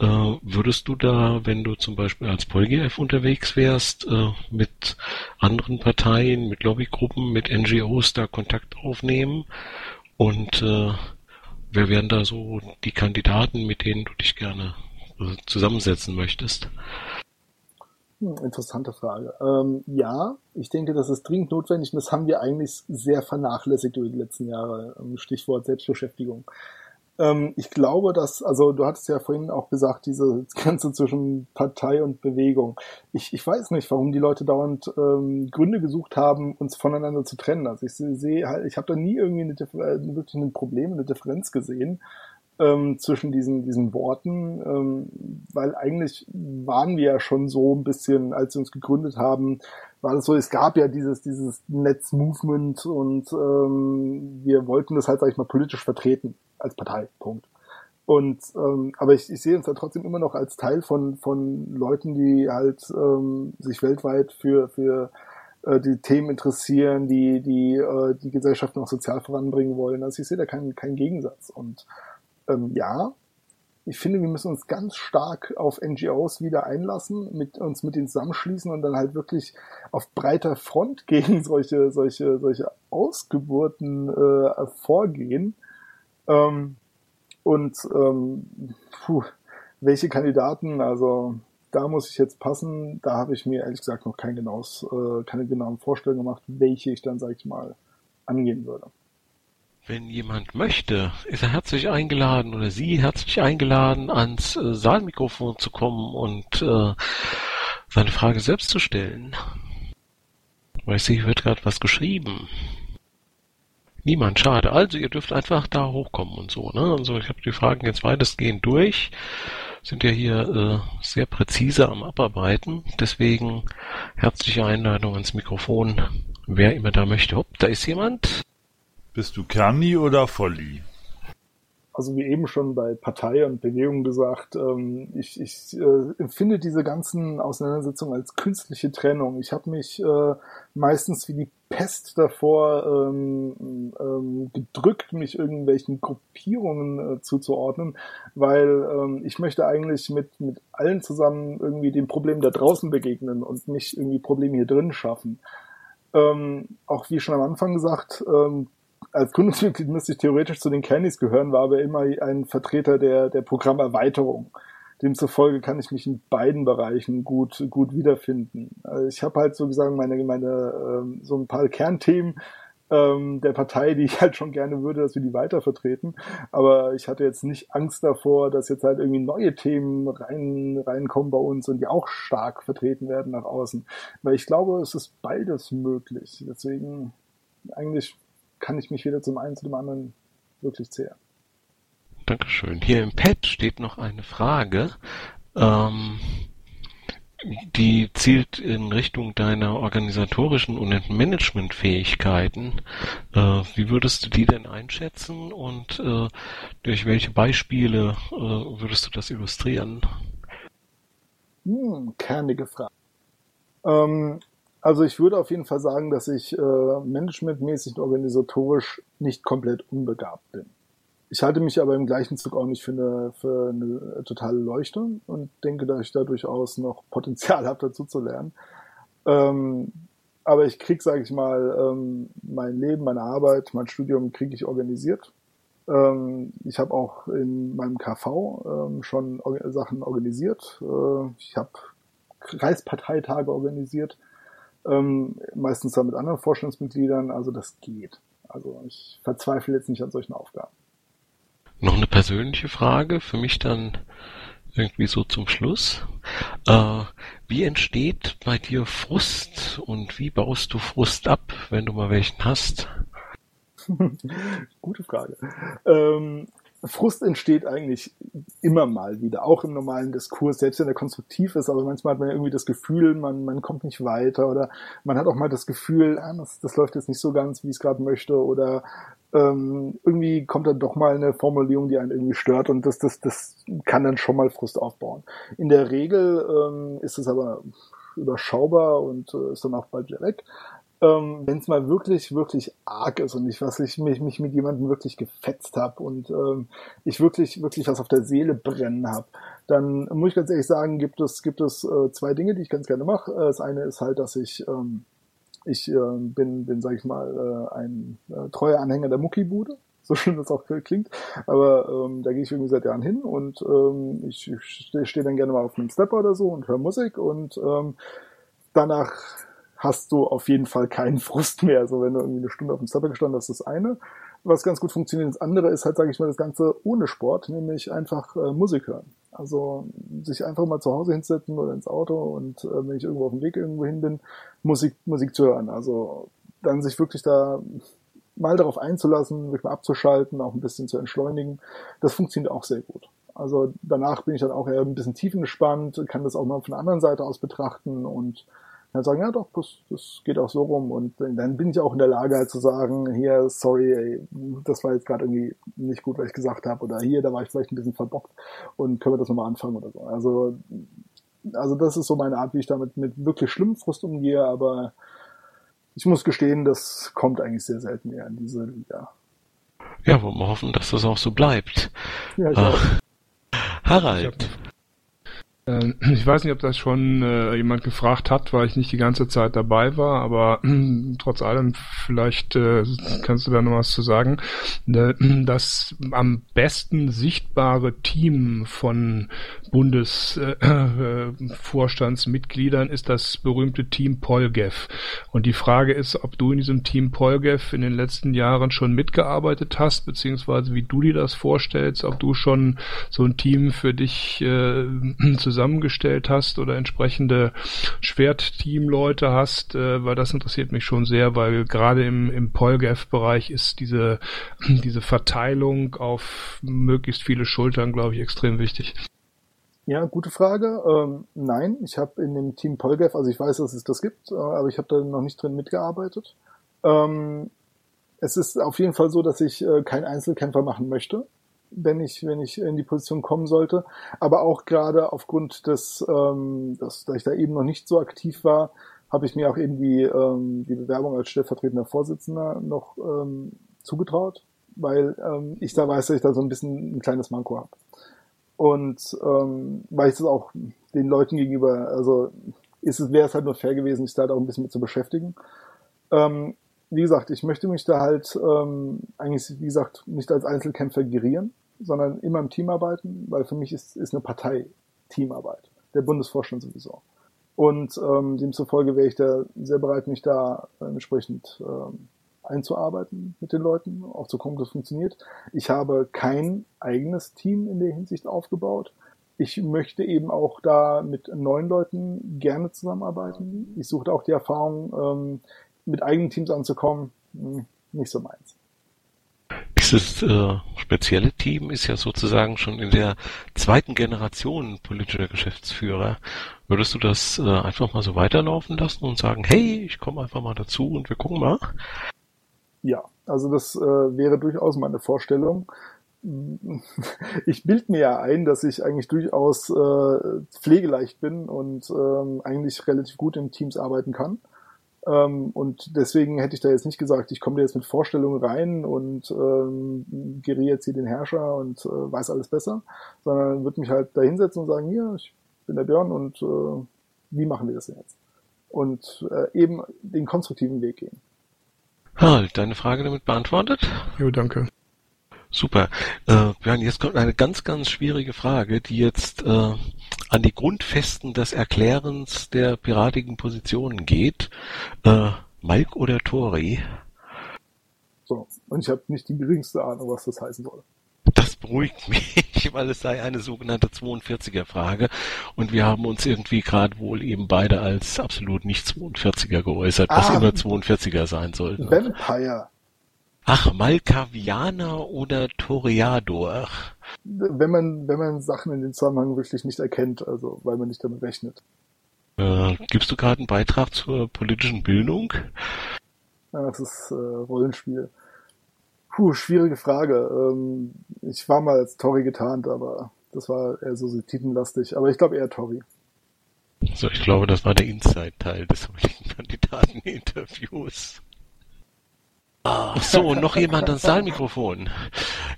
Äh, würdest du da, wenn du zum Beispiel als PolGF unterwegs wärst, äh, mit anderen Parteien, mit Lobbygruppen, mit NGOs da Kontakt aufnehmen und äh, wer wären da so die Kandidaten, mit denen du dich gerne äh, zusammensetzen möchtest? Hm, interessante Frage. Ähm, ja, ich denke, das ist dringend notwendig und das haben wir eigentlich sehr vernachlässigt über die letzten Jahre. Stichwort Selbstbeschäftigung. Ähm, ich glaube, dass, also du hattest ja vorhin auch gesagt, diese Grenze zwischen Partei und Bewegung. Ich, ich weiß nicht, warum die Leute dauernd ähm, Gründe gesucht haben, uns voneinander zu trennen. Also ich sehe halt, ich habe da nie irgendwie eine, äh, wirklich ein Problem, eine Differenz gesehen ähm, zwischen diesen, diesen Worten, ähm, weil eigentlich waren wir ja schon so ein bisschen, als wir uns gegründet haben, war das so, es gab ja dieses, dieses Netz-Movement und ähm, wir wollten das halt, sag ich mal, politisch vertreten als Partei. Punkt. Und ähm, aber ich, ich sehe uns da trotzdem immer noch als Teil von von Leuten, die halt ähm, sich weltweit für für äh, die Themen interessieren, die die äh, die Gesellschaft noch sozial voranbringen wollen. Also ich sehe da keinen keinen Gegensatz. Und ähm, ja, ich finde, wir müssen uns ganz stark auf NGOs wieder einlassen, mit uns mit denen zusammenschließen und dann halt wirklich auf breiter Front gegen solche solche solche Ausgeburten äh, vorgehen ähm, und ähm, puh, welche Kandidaten, also da muss ich jetzt passen, da habe ich mir ehrlich gesagt noch kein genaues, äh, keine genauen Vorstellungen gemacht, welche ich dann, sag ich mal, angehen würde. Wenn jemand möchte, ist er herzlich eingeladen oder Sie herzlich eingeladen, ans äh, Saalmikrofon zu kommen und äh, seine Frage selbst zu stellen. Weil ich sehe, wird gerade was geschrieben. Niemand, schade. Also ihr dürft einfach da hochkommen und so. Ne? Also ich habe die Fragen jetzt weitestgehend durch. Sind ja hier äh, sehr präzise am Abarbeiten. Deswegen herzliche Einladung ans Mikrofon. Wer immer da möchte. Hopp, da ist jemand. Bist du Kerni oder Volli? Also wie eben schon bei Partei und Bewegung gesagt, ähm, ich, ich äh, empfinde diese ganzen Auseinandersetzungen als künstliche Trennung. Ich habe mich äh, meistens wie die Pest davor ähm, ähm, gedrückt, mich irgendwelchen Gruppierungen äh, zuzuordnen, weil ähm, ich möchte eigentlich mit, mit allen zusammen irgendwie dem Problem da draußen begegnen und nicht irgendwie Probleme hier drin schaffen. Ähm, auch wie schon am Anfang gesagt, ähm, als Gründungsmitglied müsste ich theoretisch zu den Cannys gehören, war aber immer ein Vertreter der, der Programmerweiterung. Demzufolge kann ich mich in beiden Bereichen gut, gut wiederfinden. Also ich habe halt sozusagen meine, meine ähm, so ein paar Kernthemen ähm, der Partei, die ich halt schon gerne würde, dass wir die weiter vertreten. Aber ich hatte jetzt nicht Angst davor, dass jetzt halt irgendwie neue Themen rein, reinkommen bei uns und die auch stark vertreten werden nach außen. Weil ich glaube, es ist beides möglich. Deswegen eigentlich kann ich mich weder zum einen zu dem anderen wirklich zehren. Dankeschön. Hier im Pad steht noch eine Frage, ähm, die zielt in Richtung deiner organisatorischen und Managementfähigkeiten. Äh, wie würdest du die denn einschätzen und äh, durch welche Beispiele äh, würdest du das illustrieren? Hm, kernige Frage. Ähm, also ich würde auf jeden Fall sagen, dass ich äh, managementmäßig und organisatorisch nicht komplett unbegabt bin. Ich halte mich aber im gleichen Zug auch nicht für eine, für eine totale Leuchte und denke, dass ich da durchaus noch Potenzial habe, dazu zu lernen. Ähm, aber ich krieg, sage ich mal, ähm, mein Leben, meine Arbeit, mein Studium kriege ich organisiert. Ähm, ich habe auch in meinem KV ähm, schon Sachen organisiert. Äh, ich habe Kreisparteitage organisiert ähm, meistens dann mit anderen Vorstandsmitgliedern, also das geht. Also ich verzweifle jetzt nicht an solchen Aufgaben. Noch eine persönliche Frage, für mich dann irgendwie so zum Schluss. Äh, wie entsteht bei dir Frust und wie baust du Frust ab, wenn du mal welchen hast? Gute Frage. Ähm, Frust entsteht eigentlich immer mal wieder, auch im normalen Diskurs, selbst wenn er konstruktiv ist, aber manchmal hat man ja irgendwie das Gefühl, man, man kommt nicht weiter oder man hat auch mal das Gefühl, ah, das, das läuft jetzt nicht so ganz, wie ich es gerade möchte oder ähm, irgendwie kommt dann doch mal eine Formulierung, die einen irgendwie stört und das, das, das kann dann schon mal Frust aufbauen. In der Regel ähm, ist es aber überschaubar und äh, ist dann auch bald wieder weg ähm, wenn es mal wirklich, wirklich arg ist und ich was ich mich, mich mit jemandem wirklich gefetzt habe und ähm, ich wirklich, wirklich was auf der Seele brennen habe, dann muss ich ganz ehrlich sagen, gibt es, gibt es äh, zwei Dinge, die ich ganz gerne mache. Äh, das eine ist halt, dass ich ähm, ich äh, bin, bin, sag ich mal, äh, ein äh, treuer Anhänger der Muckibude so schön das auch klingt. Aber ähm, da gehe ich irgendwie seit Jahren hin und ähm, ich, ich stehe dann gerne mal auf einem Stepper oder so und höre Musik und ähm, danach hast du auf jeden Fall keinen Frust mehr. Also wenn du irgendwie eine Stunde auf dem Stepper gestanden hast, das eine. Was ganz gut funktioniert. Das andere ist halt, sage ich mal, das Ganze ohne Sport, nämlich einfach äh, Musik hören. Also sich einfach mal zu Hause hinsetzen oder ins Auto und äh, wenn ich irgendwo auf dem Weg irgendwo hin bin, Musik, Musik zu hören. Also dann sich wirklich da mal darauf einzulassen, wirklich mal abzuschalten, auch ein bisschen zu entschleunigen. Das funktioniert auch sehr gut. Also danach bin ich dann auch eher ein bisschen tiefengespannt, kann das auch mal von der anderen Seite aus betrachten und dann sagen, ja doch, das, das geht auch so rum. Und dann bin ich auch in der Lage halt zu sagen, hier, sorry, ey, das war jetzt gerade irgendwie nicht gut, was ich gesagt habe. Oder hier, da war ich vielleicht ein bisschen verbockt und können wir das nochmal anfangen oder so. Also, also das ist so meine Art, wie ich damit mit wirklich schlimmem Frust umgehe, aber ich muss gestehen, das kommt eigentlich sehr selten eher in diese Liga. Ja, wollen wir hoffen, dass das auch so bleibt. Ja, ich auch. Harald. Ähm, ich weiß nicht, ob das schon äh, jemand gefragt hat, weil ich nicht die ganze Zeit dabei war, aber äh, trotz allem, vielleicht äh, kannst du da noch was zu sagen. Äh, das am besten sichtbare Team von Bundesvorstandsmitgliedern äh, ist das berühmte Team Polgev. Und die Frage ist, ob du in diesem Team Polgev in den letzten Jahren schon mitgearbeitet hast, beziehungsweise wie du dir das vorstellst, ob du schon so ein Team für dich äh, zusammengestellt hast oder entsprechende Schwertteamleute hast, äh, weil das interessiert mich schon sehr, weil gerade im, im Polgev-Bereich ist diese, diese Verteilung auf möglichst viele Schultern, glaube ich, extrem wichtig. Ja, gute Frage. Ähm, nein, ich habe in dem Team Polgef, also ich weiß, dass es das gibt, äh, aber ich habe da noch nicht drin mitgearbeitet. Ähm, es ist auf jeden Fall so, dass ich äh, kein Einzelkämpfer machen möchte, wenn ich, wenn ich in die Position kommen sollte. Aber auch gerade aufgrund des, ähm, dass, dass ich da eben noch nicht so aktiv war, habe ich mir auch eben die, ähm, die Bewerbung als stellvertretender Vorsitzender noch ähm, zugetraut, weil ähm, ich da weiß, dass ich da so ein bisschen ein kleines Manko habe. Und ähm, weil ich das auch den Leuten gegenüber, also ist es, wäre es halt nur fair gewesen, sich da halt auch ein bisschen mit zu beschäftigen. Ähm, wie gesagt, ich möchte mich da halt ähm, eigentlich, wie gesagt, nicht als Einzelkämpfer gerieren, sondern immer im Team arbeiten, weil für mich ist, ist eine Partei Teamarbeit. Der Bundesvorstand sowieso. Und ähm, demzufolge wäre ich da sehr bereit, mich da äh, entsprechend ähm, einzuarbeiten mit den Leuten, auch zu gucken, dass es funktioniert. Ich habe kein eigenes Team in der Hinsicht aufgebaut. Ich möchte eben auch da mit neuen Leuten gerne zusammenarbeiten. Ich suche auch die Erfahrung, ähm, mit eigenen Teams anzukommen. Hm, nicht so meins. Dieses äh, spezielle Team ist ja sozusagen schon in der zweiten Generation politischer Geschäftsführer. Würdest du das äh, einfach mal so weiterlaufen lassen und sagen, hey, ich komme einfach mal dazu und wir gucken mal? Ja, also das äh, wäre durchaus meine Vorstellung. Ich bild mir ja ein, dass ich eigentlich durchaus äh, pflegeleicht bin und ähm, eigentlich relativ gut in Teams arbeiten kann. Ähm, und deswegen hätte ich da jetzt nicht gesagt, ich komme jetzt mit Vorstellungen rein und ähm, geriere jetzt hier den Herrscher und äh, weiß alles besser, sondern würde mich halt da hinsetzen und sagen, hier, ich bin der Björn und äh, wie machen wir das denn jetzt? Und äh, eben den konstruktiven Weg gehen. Halt, deine Frage damit beantwortet? Jo, danke. Super. Äh, Björn, jetzt kommt eine ganz, ganz schwierige Frage, die jetzt äh, an die Grundfesten des Erklärens der piratigen Positionen geht. Äh, Malk oder Tori? So, und ich habe nicht die geringste Ahnung, was das heißen soll. Das beruhigt mich, weil es sei eine sogenannte 42er-Frage und wir haben uns irgendwie gerade wohl eben beide als absolut nicht 42er geäußert, was Ah. immer 42er sein sollten. Vampire. Ach, Malkavianer oder Toreador? Wenn man, wenn man Sachen in den Zusammenhang wirklich nicht erkennt, also weil man nicht damit rechnet. Äh, gibst du gerade einen Beitrag zur politischen Bildung? Ja, das ist äh, Rollenspiel. Puh, schwierige Frage. Ähm, ich war mal als Tori getarnt, aber das war eher so, titellastig. Aber ich glaube eher Tori. So, ich glaube, das war der Inside-Teil des heutigen Kandidateninterviews. Ach so, und noch jemand ans Saalmikrofon.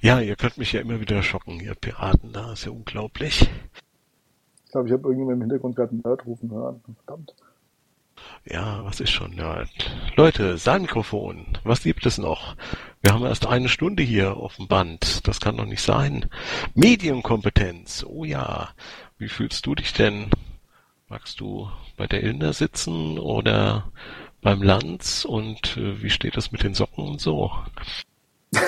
Ja, ihr könnt mich ja immer wieder schocken, ihr Piraten, da ist ja unglaublich. Ich glaube, ich habe irgendjemand im Hintergrund gerade einen Nerd rufen hören. Verdammt. Ja, was ist schon Nerd? Leute, Saalmikrofon, was gibt es noch? Wir haben erst eine Stunde hier auf dem Band. Das kann doch nicht sein. Medienkompetenz, oh ja. Wie fühlst du dich denn Magst du bei der Ilna sitzen oder beim Lanz und äh, wie steht das mit den Socken und so?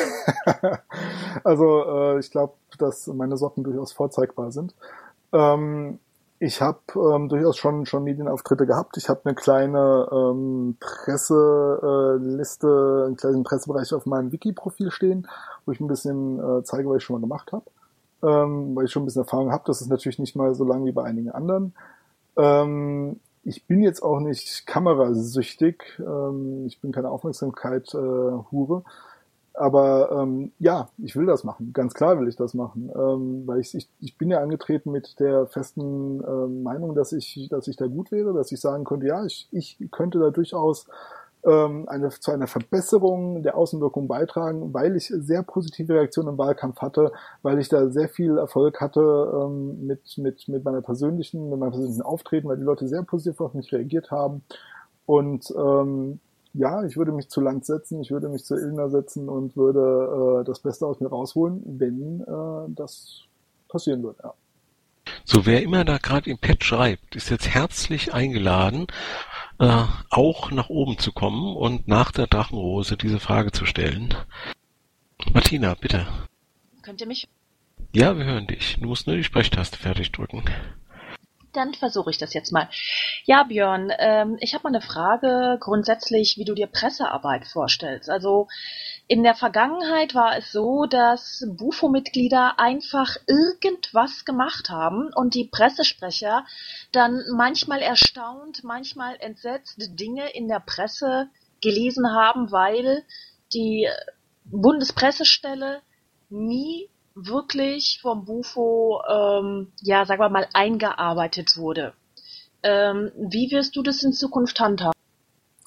also äh, ich glaube, dass meine Socken durchaus vorzeigbar sind. Ähm, ich habe ähm, durchaus schon schon Medienauftritte gehabt. Ich habe eine kleine ähm, Presseliste, äh, einen kleinen Pressebereich auf meinem Wiki-Profil stehen, wo ich ein bisschen äh, zeige, was ich schon mal gemacht habe, ähm, weil ich schon ein bisschen Erfahrung habe. Das ist natürlich nicht mal so lang wie bei einigen anderen. Ähm, ich bin jetzt auch nicht kamerasüchtig. Ähm, ich bin keine Aufmerksamkeit-Hure. Äh, aber ähm, ja, ich will das machen. Ganz klar will ich das machen, ähm, weil ich, ich, ich bin ja angetreten mit der festen äh, Meinung, dass ich, dass ich da gut wäre, dass ich sagen könnte, ja, ich, ich könnte da durchaus ähm, eine, zu einer Verbesserung der Außenwirkung beitragen, weil ich sehr positive Reaktionen im Wahlkampf hatte, weil ich da sehr viel Erfolg hatte ähm, mit, mit, mit meiner persönlichen, mit meinem persönlichen Auftreten, weil die Leute sehr positiv auf mich reagiert haben. Und ähm, ja, ich würde mich zu Land setzen, ich würde mich zu Ilna setzen und würde äh, das Beste aus mir rausholen, wenn äh, das passieren würde. Ja. So, wer immer da gerade im Pad schreibt, ist jetzt herzlich eingeladen, äh, auch nach oben zu kommen und nach der Drachenrose diese Frage zu stellen. Martina, bitte. Könnt ihr mich? Ja, wir hören dich. Du musst nur die Sprechtaste fertig drücken. Dann versuche ich das jetzt mal. Ja, Björn, ähm, ich habe mal eine Frage grundsätzlich, wie du dir Pressearbeit vorstellst. Also in der Vergangenheit war es so, dass Bufo-Mitglieder einfach irgendwas gemacht haben und die Pressesprecher dann manchmal erstaunt, manchmal entsetzt Dinge in der Presse gelesen haben, weil die Bundespressestelle nie wirklich vom Bufo, ähm, ja, sagen wir mal, eingearbeitet wurde. Ähm, wie wirst du das in Zukunft handhaben?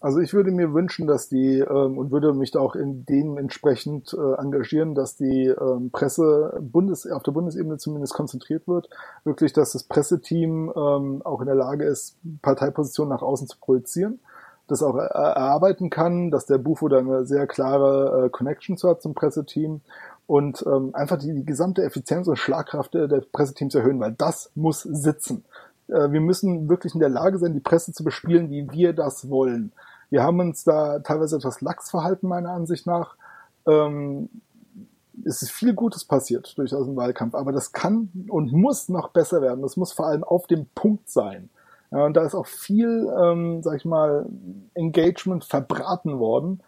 Also ich würde mir wünschen, dass die ähm, und würde mich da auch in dem entsprechend äh, engagieren, dass die ähm, Presse Bundes auf der Bundesebene zumindest konzentriert wird, wirklich, dass das Presseteam ähm, auch in der Lage ist, Parteipositionen nach außen zu projizieren, das auch erarbeiten kann, dass der Bufo da eine sehr klare äh, Connection zu hat zum Presseteam und ähm, einfach die, die gesamte Effizienz und Schlagkraft der, der Presseteams erhöhen, weil das muss sitzen. Äh, wir müssen wirklich in der Lage sein, die Presse zu bespielen, wie wir das wollen. Wir haben uns da teilweise etwas lax verhalten, meiner Ansicht nach. Ähm, es ist viel Gutes passiert durchaus im Wahlkampf, aber das kann und muss noch besser werden. Das muss vor allem auf dem Punkt sein. Ja, und da ist auch viel, ähm, sag ich mal, Engagement verbraten worden.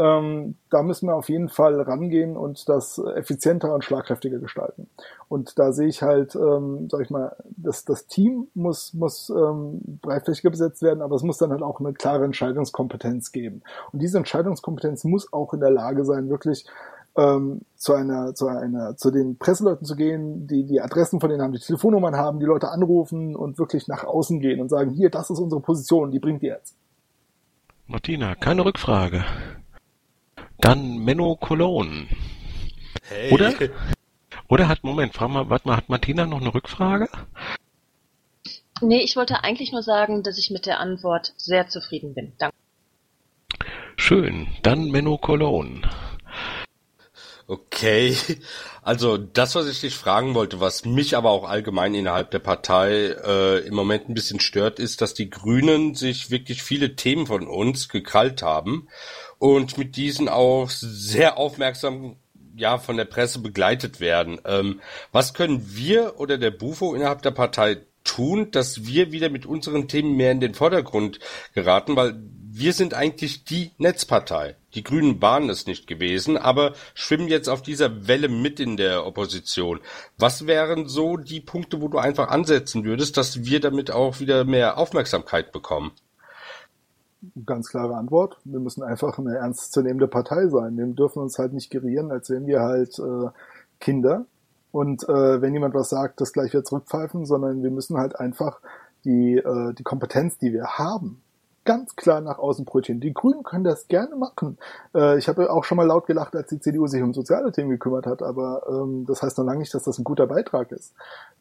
Ähm, da müssen wir auf jeden Fall rangehen und das effizienter und schlagkräftiger gestalten. Und da sehe ich halt, ähm, sag ich mal, das, das Team muss, muss ähm, breitflächiger besetzt werden, aber es muss dann halt auch eine klare Entscheidungskompetenz geben. Und diese Entscheidungskompetenz muss auch in der Lage sein, wirklich ähm, zu einer, zu einer, zu den Presseleuten zu gehen, die die Adressen von denen haben, die Telefonnummern haben, die Leute anrufen und wirklich nach außen gehen und sagen, hier, das ist unsere Position, die bringt ihr jetzt. Martina, keine Rückfrage. Dann Menno Cologne. Hey. Oder? Oder hat, Moment, frag mal, warte mal, hat Martina noch eine Rückfrage? Nee, ich wollte eigentlich nur sagen, dass ich mit der Antwort sehr zufrieden bin. Danke. Schön. Dann Menno Cologne. Okay, also das, was ich dich fragen wollte, was mich aber auch allgemein innerhalb der Partei äh, im Moment ein bisschen stört, ist, dass die Grünen sich wirklich viele Themen von uns gekrallt haben und mit diesen auch sehr aufmerksam ja von der Presse begleitet werden. Ähm, was können wir oder der Bufo innerhalb der Partei tun, dass wir wieder mit unseren Themen mehr in den Vordergrund geraten, weil wir sind eigentlich die Netzpartei. Die Grünen waren es nicht gewesen, aber schwimmen jetzt auf dieser Welle mit in der Opposition. Was wären so die Punkte, wo du einfach ansetzen würdest, dass wir damit auch wieder mehr Aufmerksamkeit bekommen? Ganz klare Antwort. Wir müssen einfach eine ernstzunehmende Partei sein. Wir dürfen uns halt nicht gerieren, als wären wir halt äh, Kinder. Und äh, wenn jemand was sagt, das gleich wieder zurückpfeifen, sondern wir müssen halt einfach die, äh, die Kompetenz, die wir haben, ganz klar nach außen projizieren. Die Grünen können das gerne machen. Äh, ich habe auch schon mal laut gelacht, als die CDU sich um soziale Themen gekümmert hat, aber ähm, das heißt noch lange nicht, dass das ein guter Beitrag ist.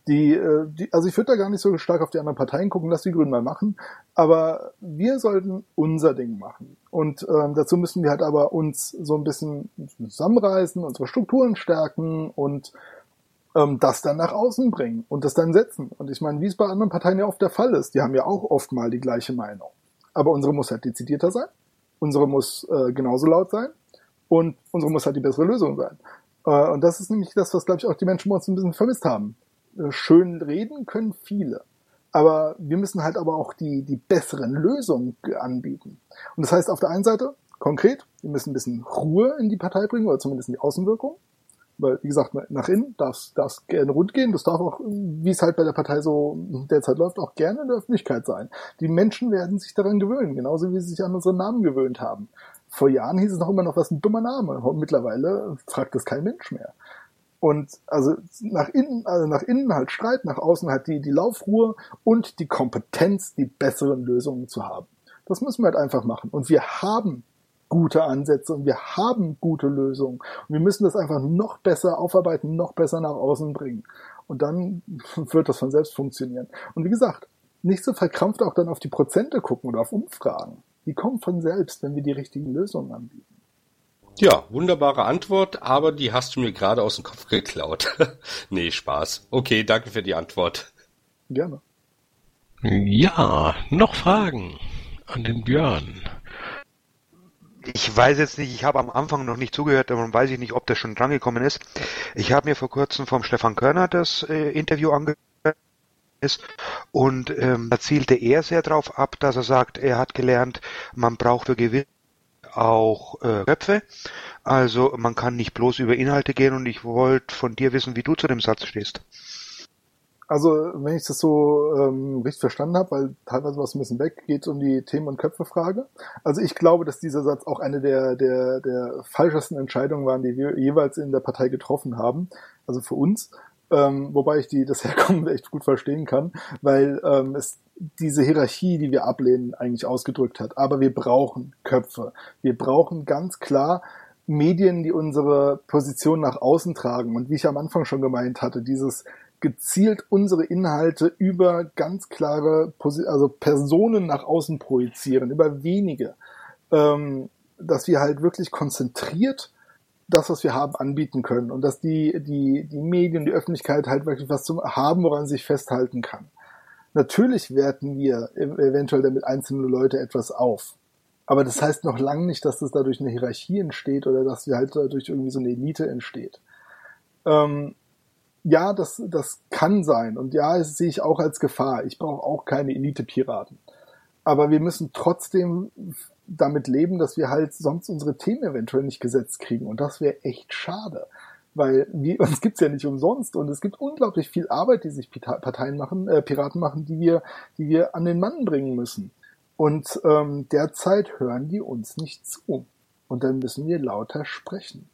Die, äh, die, also ich würde da gar nicht so stark auf die anderen Parteien gucken, lass die Grünen mal machen, aber wir sollten unser Ding machen. Und ähm, dazu müssen wir halt aber uns so ein bisschen zusammenreißen, unsere Strukturen stärken und ähm, das dann nach außen bringen und das dann setzen. Und ich meine, wie es bei anderen Parteien ja oft der Fall ist, die haben ja auch oft mal die gleiche Meinung. Aber unsere muss halt dezidierter sein, unsere muss äh, genauso laut sein und unsere muss halt die bessere Lösung sein. Äh, und das ist nämlich das, was, glaube ich, auch die Menschen bei uns ein bisschen vermisst haben. Äh, schön reden können viele. Aber wir müssen halt aber auch die, die besseren Lösungen anbieten. Und das heißt auf der einen Seite, konkret, wir müssen ein bisschen Ruhe in die Partei bringen, oder zumindest in die Außenwirkung. Weil, wie gesagt, nach innen darf es gerne rund gehen. Das darf auch, wie es halt bei der Partei so derzeit läuft, auch gerne in der Öffentlichkeit sein. Die Menschen werden sich daran gewöhnen, genauso wie sie sich an unseren Namen gewöhnt haben. Vor Jahren hieß es noch immer noch, was ein dummer Name. Mittlerweile fragt das kein Mensch mehr. Und also nach innen, also nach innen halt Streit, nach außen halt die, die Laufruhe und die Kompetenz, die besseren Lösungen zu haben. Das müssen wir halt einfach machen. Und wir haben gute Ansätze und wir haben gute Lösungen. Und wir müssen das einfach noch besser aufarbeiten, noch besser nach außen bringen. Und dann wird das von selbst funktionieren. Und wie gesagt, nicht so verkrampft auch dann auf die Prozente gucken oder auf Umfragen. Die kommen von selbst, wenn wir die richtigen Lösungen anbieten. Ja, wunderbare Antwort, aber die hast du mir gerade aus dem Kopf geklaut. nee, Spaß. Okay, danke für die Antwort. Gerne. Ja, noch Fragen an den Björn. Ich weiß jetzt nicht, ich habe am Anfang noch nicht zugehört, darum weiß ich nicht, ob das schon drangekommen ist. Ich habe mir vor kurzem vom Stefan Körner das äh, Interview angehört und ähm, da zielte er sehr darauf ab, dass er sagt, er hat gelernt, man braucht für Gewinn auch äh, Köpfe. Also man kann nicht bloß über Inhalte gehen und ich wollte von dir wissen, wie du zu dem Satz stehst. Also, wenn ich das so ähm, richtig verstanden habe, weil teilweise war es ein bisschen weg, geht es um die Themen- und Köpfe-Frage. Also ich glaube, dass dieser Satz auch eine der, der, der falschesten Entscheidungen waren, die wir jeweils in der Partei getroffen haben. Also für uns. Ähm, wobei ich die das Herkommen echt gut verstehen kann, weil ähm, es diese Hierarchie, die wir ablehnen, eigentlich ausgedrückt hat. Aber wir brauchen Köpfe. Wir brauchen ganz klar Medien, die unsere Position nach außen tragen. Und wie ich am Anfang schon gemeint hatte, dieses gezielt unsere Inhalte über ganz klare also Personen nach außen projizieren, über wenige, ähm, dass wir halt wirklich konzentriert das, was wir haben, anbieten können und dass die, die, die Medien, die Öffentlichkeit halt wirklich was zum haben, woran sich festhalten kann. Natürlich werten wir eventuell damit einzelne Leute etwas auf. Aber das heißt noch lange nicht, dass das dadurch eine Hierarchie entsteht oder dass wir halt dadurch irgendwie so eine Elite entsteht. Ähm, ja, das, das kann sein. Und ja, das sehe ich auch als Gefahr. Ich brauche auch keine Elite-Piraten. Aber wir müssen trotzdem damit leben, dass wir halt sonst unsere Themen eventuell nicht gesetzt kriegen. Und das wäre echt schade. Weil wir, uns gibt's ja nicht umsonst und es gibt unglaublich viel Arbeit, die sich Parteien machen, äh, Piraten machen, die wir, die wir an den Mann bringen müssen. Und ähm, derzeit hören die uns nicht zu. Und dann müssen wir lauter sprechen.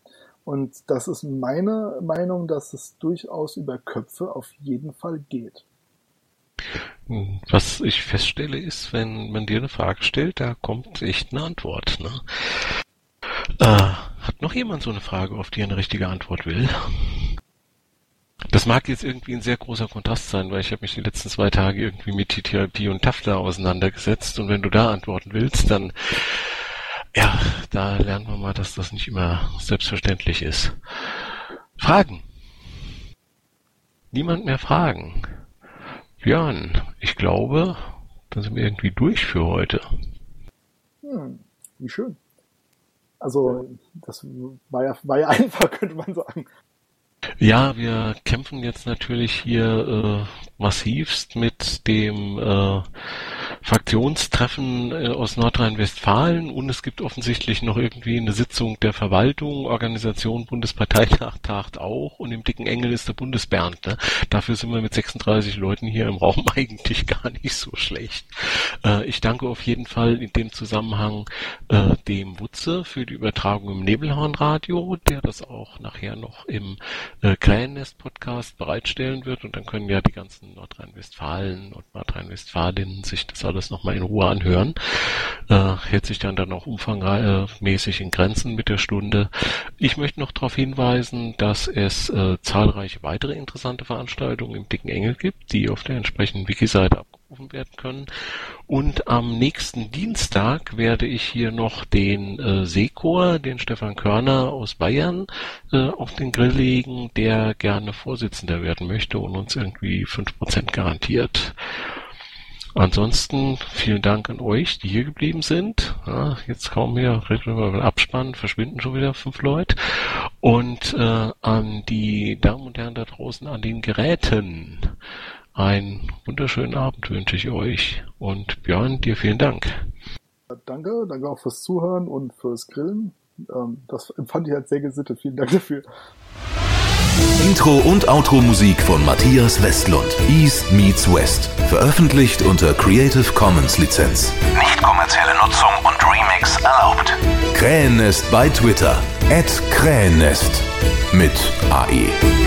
Und das ist meine Meinung, dass es durchaus über Köpfe auf jeden Fall geht. Was ich feststelle ist, wenn man dir eine Frage stellt, da kommt echt eine Antwort. Ne? Äh, hat noch jemand so eine Frage, auf die er eine richtige Antwort will? Das mag jetzt irgendwie ein sehr großer Kontrast sein, weil ich habe mich die letzten zwei Tage irgendwie mit TTIP und TAFTA auseinandergesetzt und wenn du da antworten willst, dann ja, da lernen wir mal, dass das nicht immer selbstverständlich ist. Fragen? Niemand mehr Fragen? Björn, ich glaube, dann sind wir irgendwie durch für heute. Hm, wie schön. Also, das war ja, war ja einfach, könnte man sagen. Ja, wir kämpfen jetzt natürlich hier äh, massivst mit dem äh, Fraktionstreffen äh, aus Nordrhein-Westfalen und es gibt offensichtlich noch irgendwie eine Sitzung der Verwaltung, Organisation Bundesparteitag tagt auch und im dicken Engel ist der Bundesbernd. Ne? Dafür sind wir mit 36 Leuten hier im Raum eigentlich gar nicht so schlecht. Äh, ich danke auf jeden Fall in dem Zusammenhang äh, dem Wutze für die Übertragung im Nebelhornradio, der das auch nachher noch im äh, Krähennest-Podcast bereitstellen wird und dann können ja die ganzen Nordrhein-Westfalen und Nordrhein-Westfalinnen sich das alles nochmal in Ruhe anhören. Äh, hält sich dann dann auch umfangmäßig in Grenzen mit der Stunde. Ich möchte noch darauf hinweisen, dass es äh, zahlreiche weitere interessante Veranstaltungen im Dicken Engel gibt, die auf der entsprechenden Wiki-Seite aufgerufen werden können. Und am nächsten Dienstag werde ich hier noch den äh, Sekor, den Stefan Körner aus Bayern, äh, auf den Grill legen, der gerne Vorsitzender werden möchte und uns irgendwie fünf Prozent garantiert. Ansonsten vielen Dank an euch, die hier geblieben sind. Ja, jetzt kaum mehr Abspann, verschwinden schon wieder fünf Leute. Und äh, an die Damen und Herren da draußen an den Geräten. Einen wunderschönen Abend wünsche ich euch. Und Björn, dir vielen Dank. Danke, danke auch fürs Zuhören und fürs Grillen. Ähm, das empfand ich als sehr gesittet. Vielen Dank dafür. Intro und Outro Musik von Matthias Westlund. East meets West. Veröffentlicht unter Creative Commons Lizenz. Nicht kommerzielle Nutzung und Remix erlaubt. Krähennest bei Twitter. At Krähennest. Mit AE.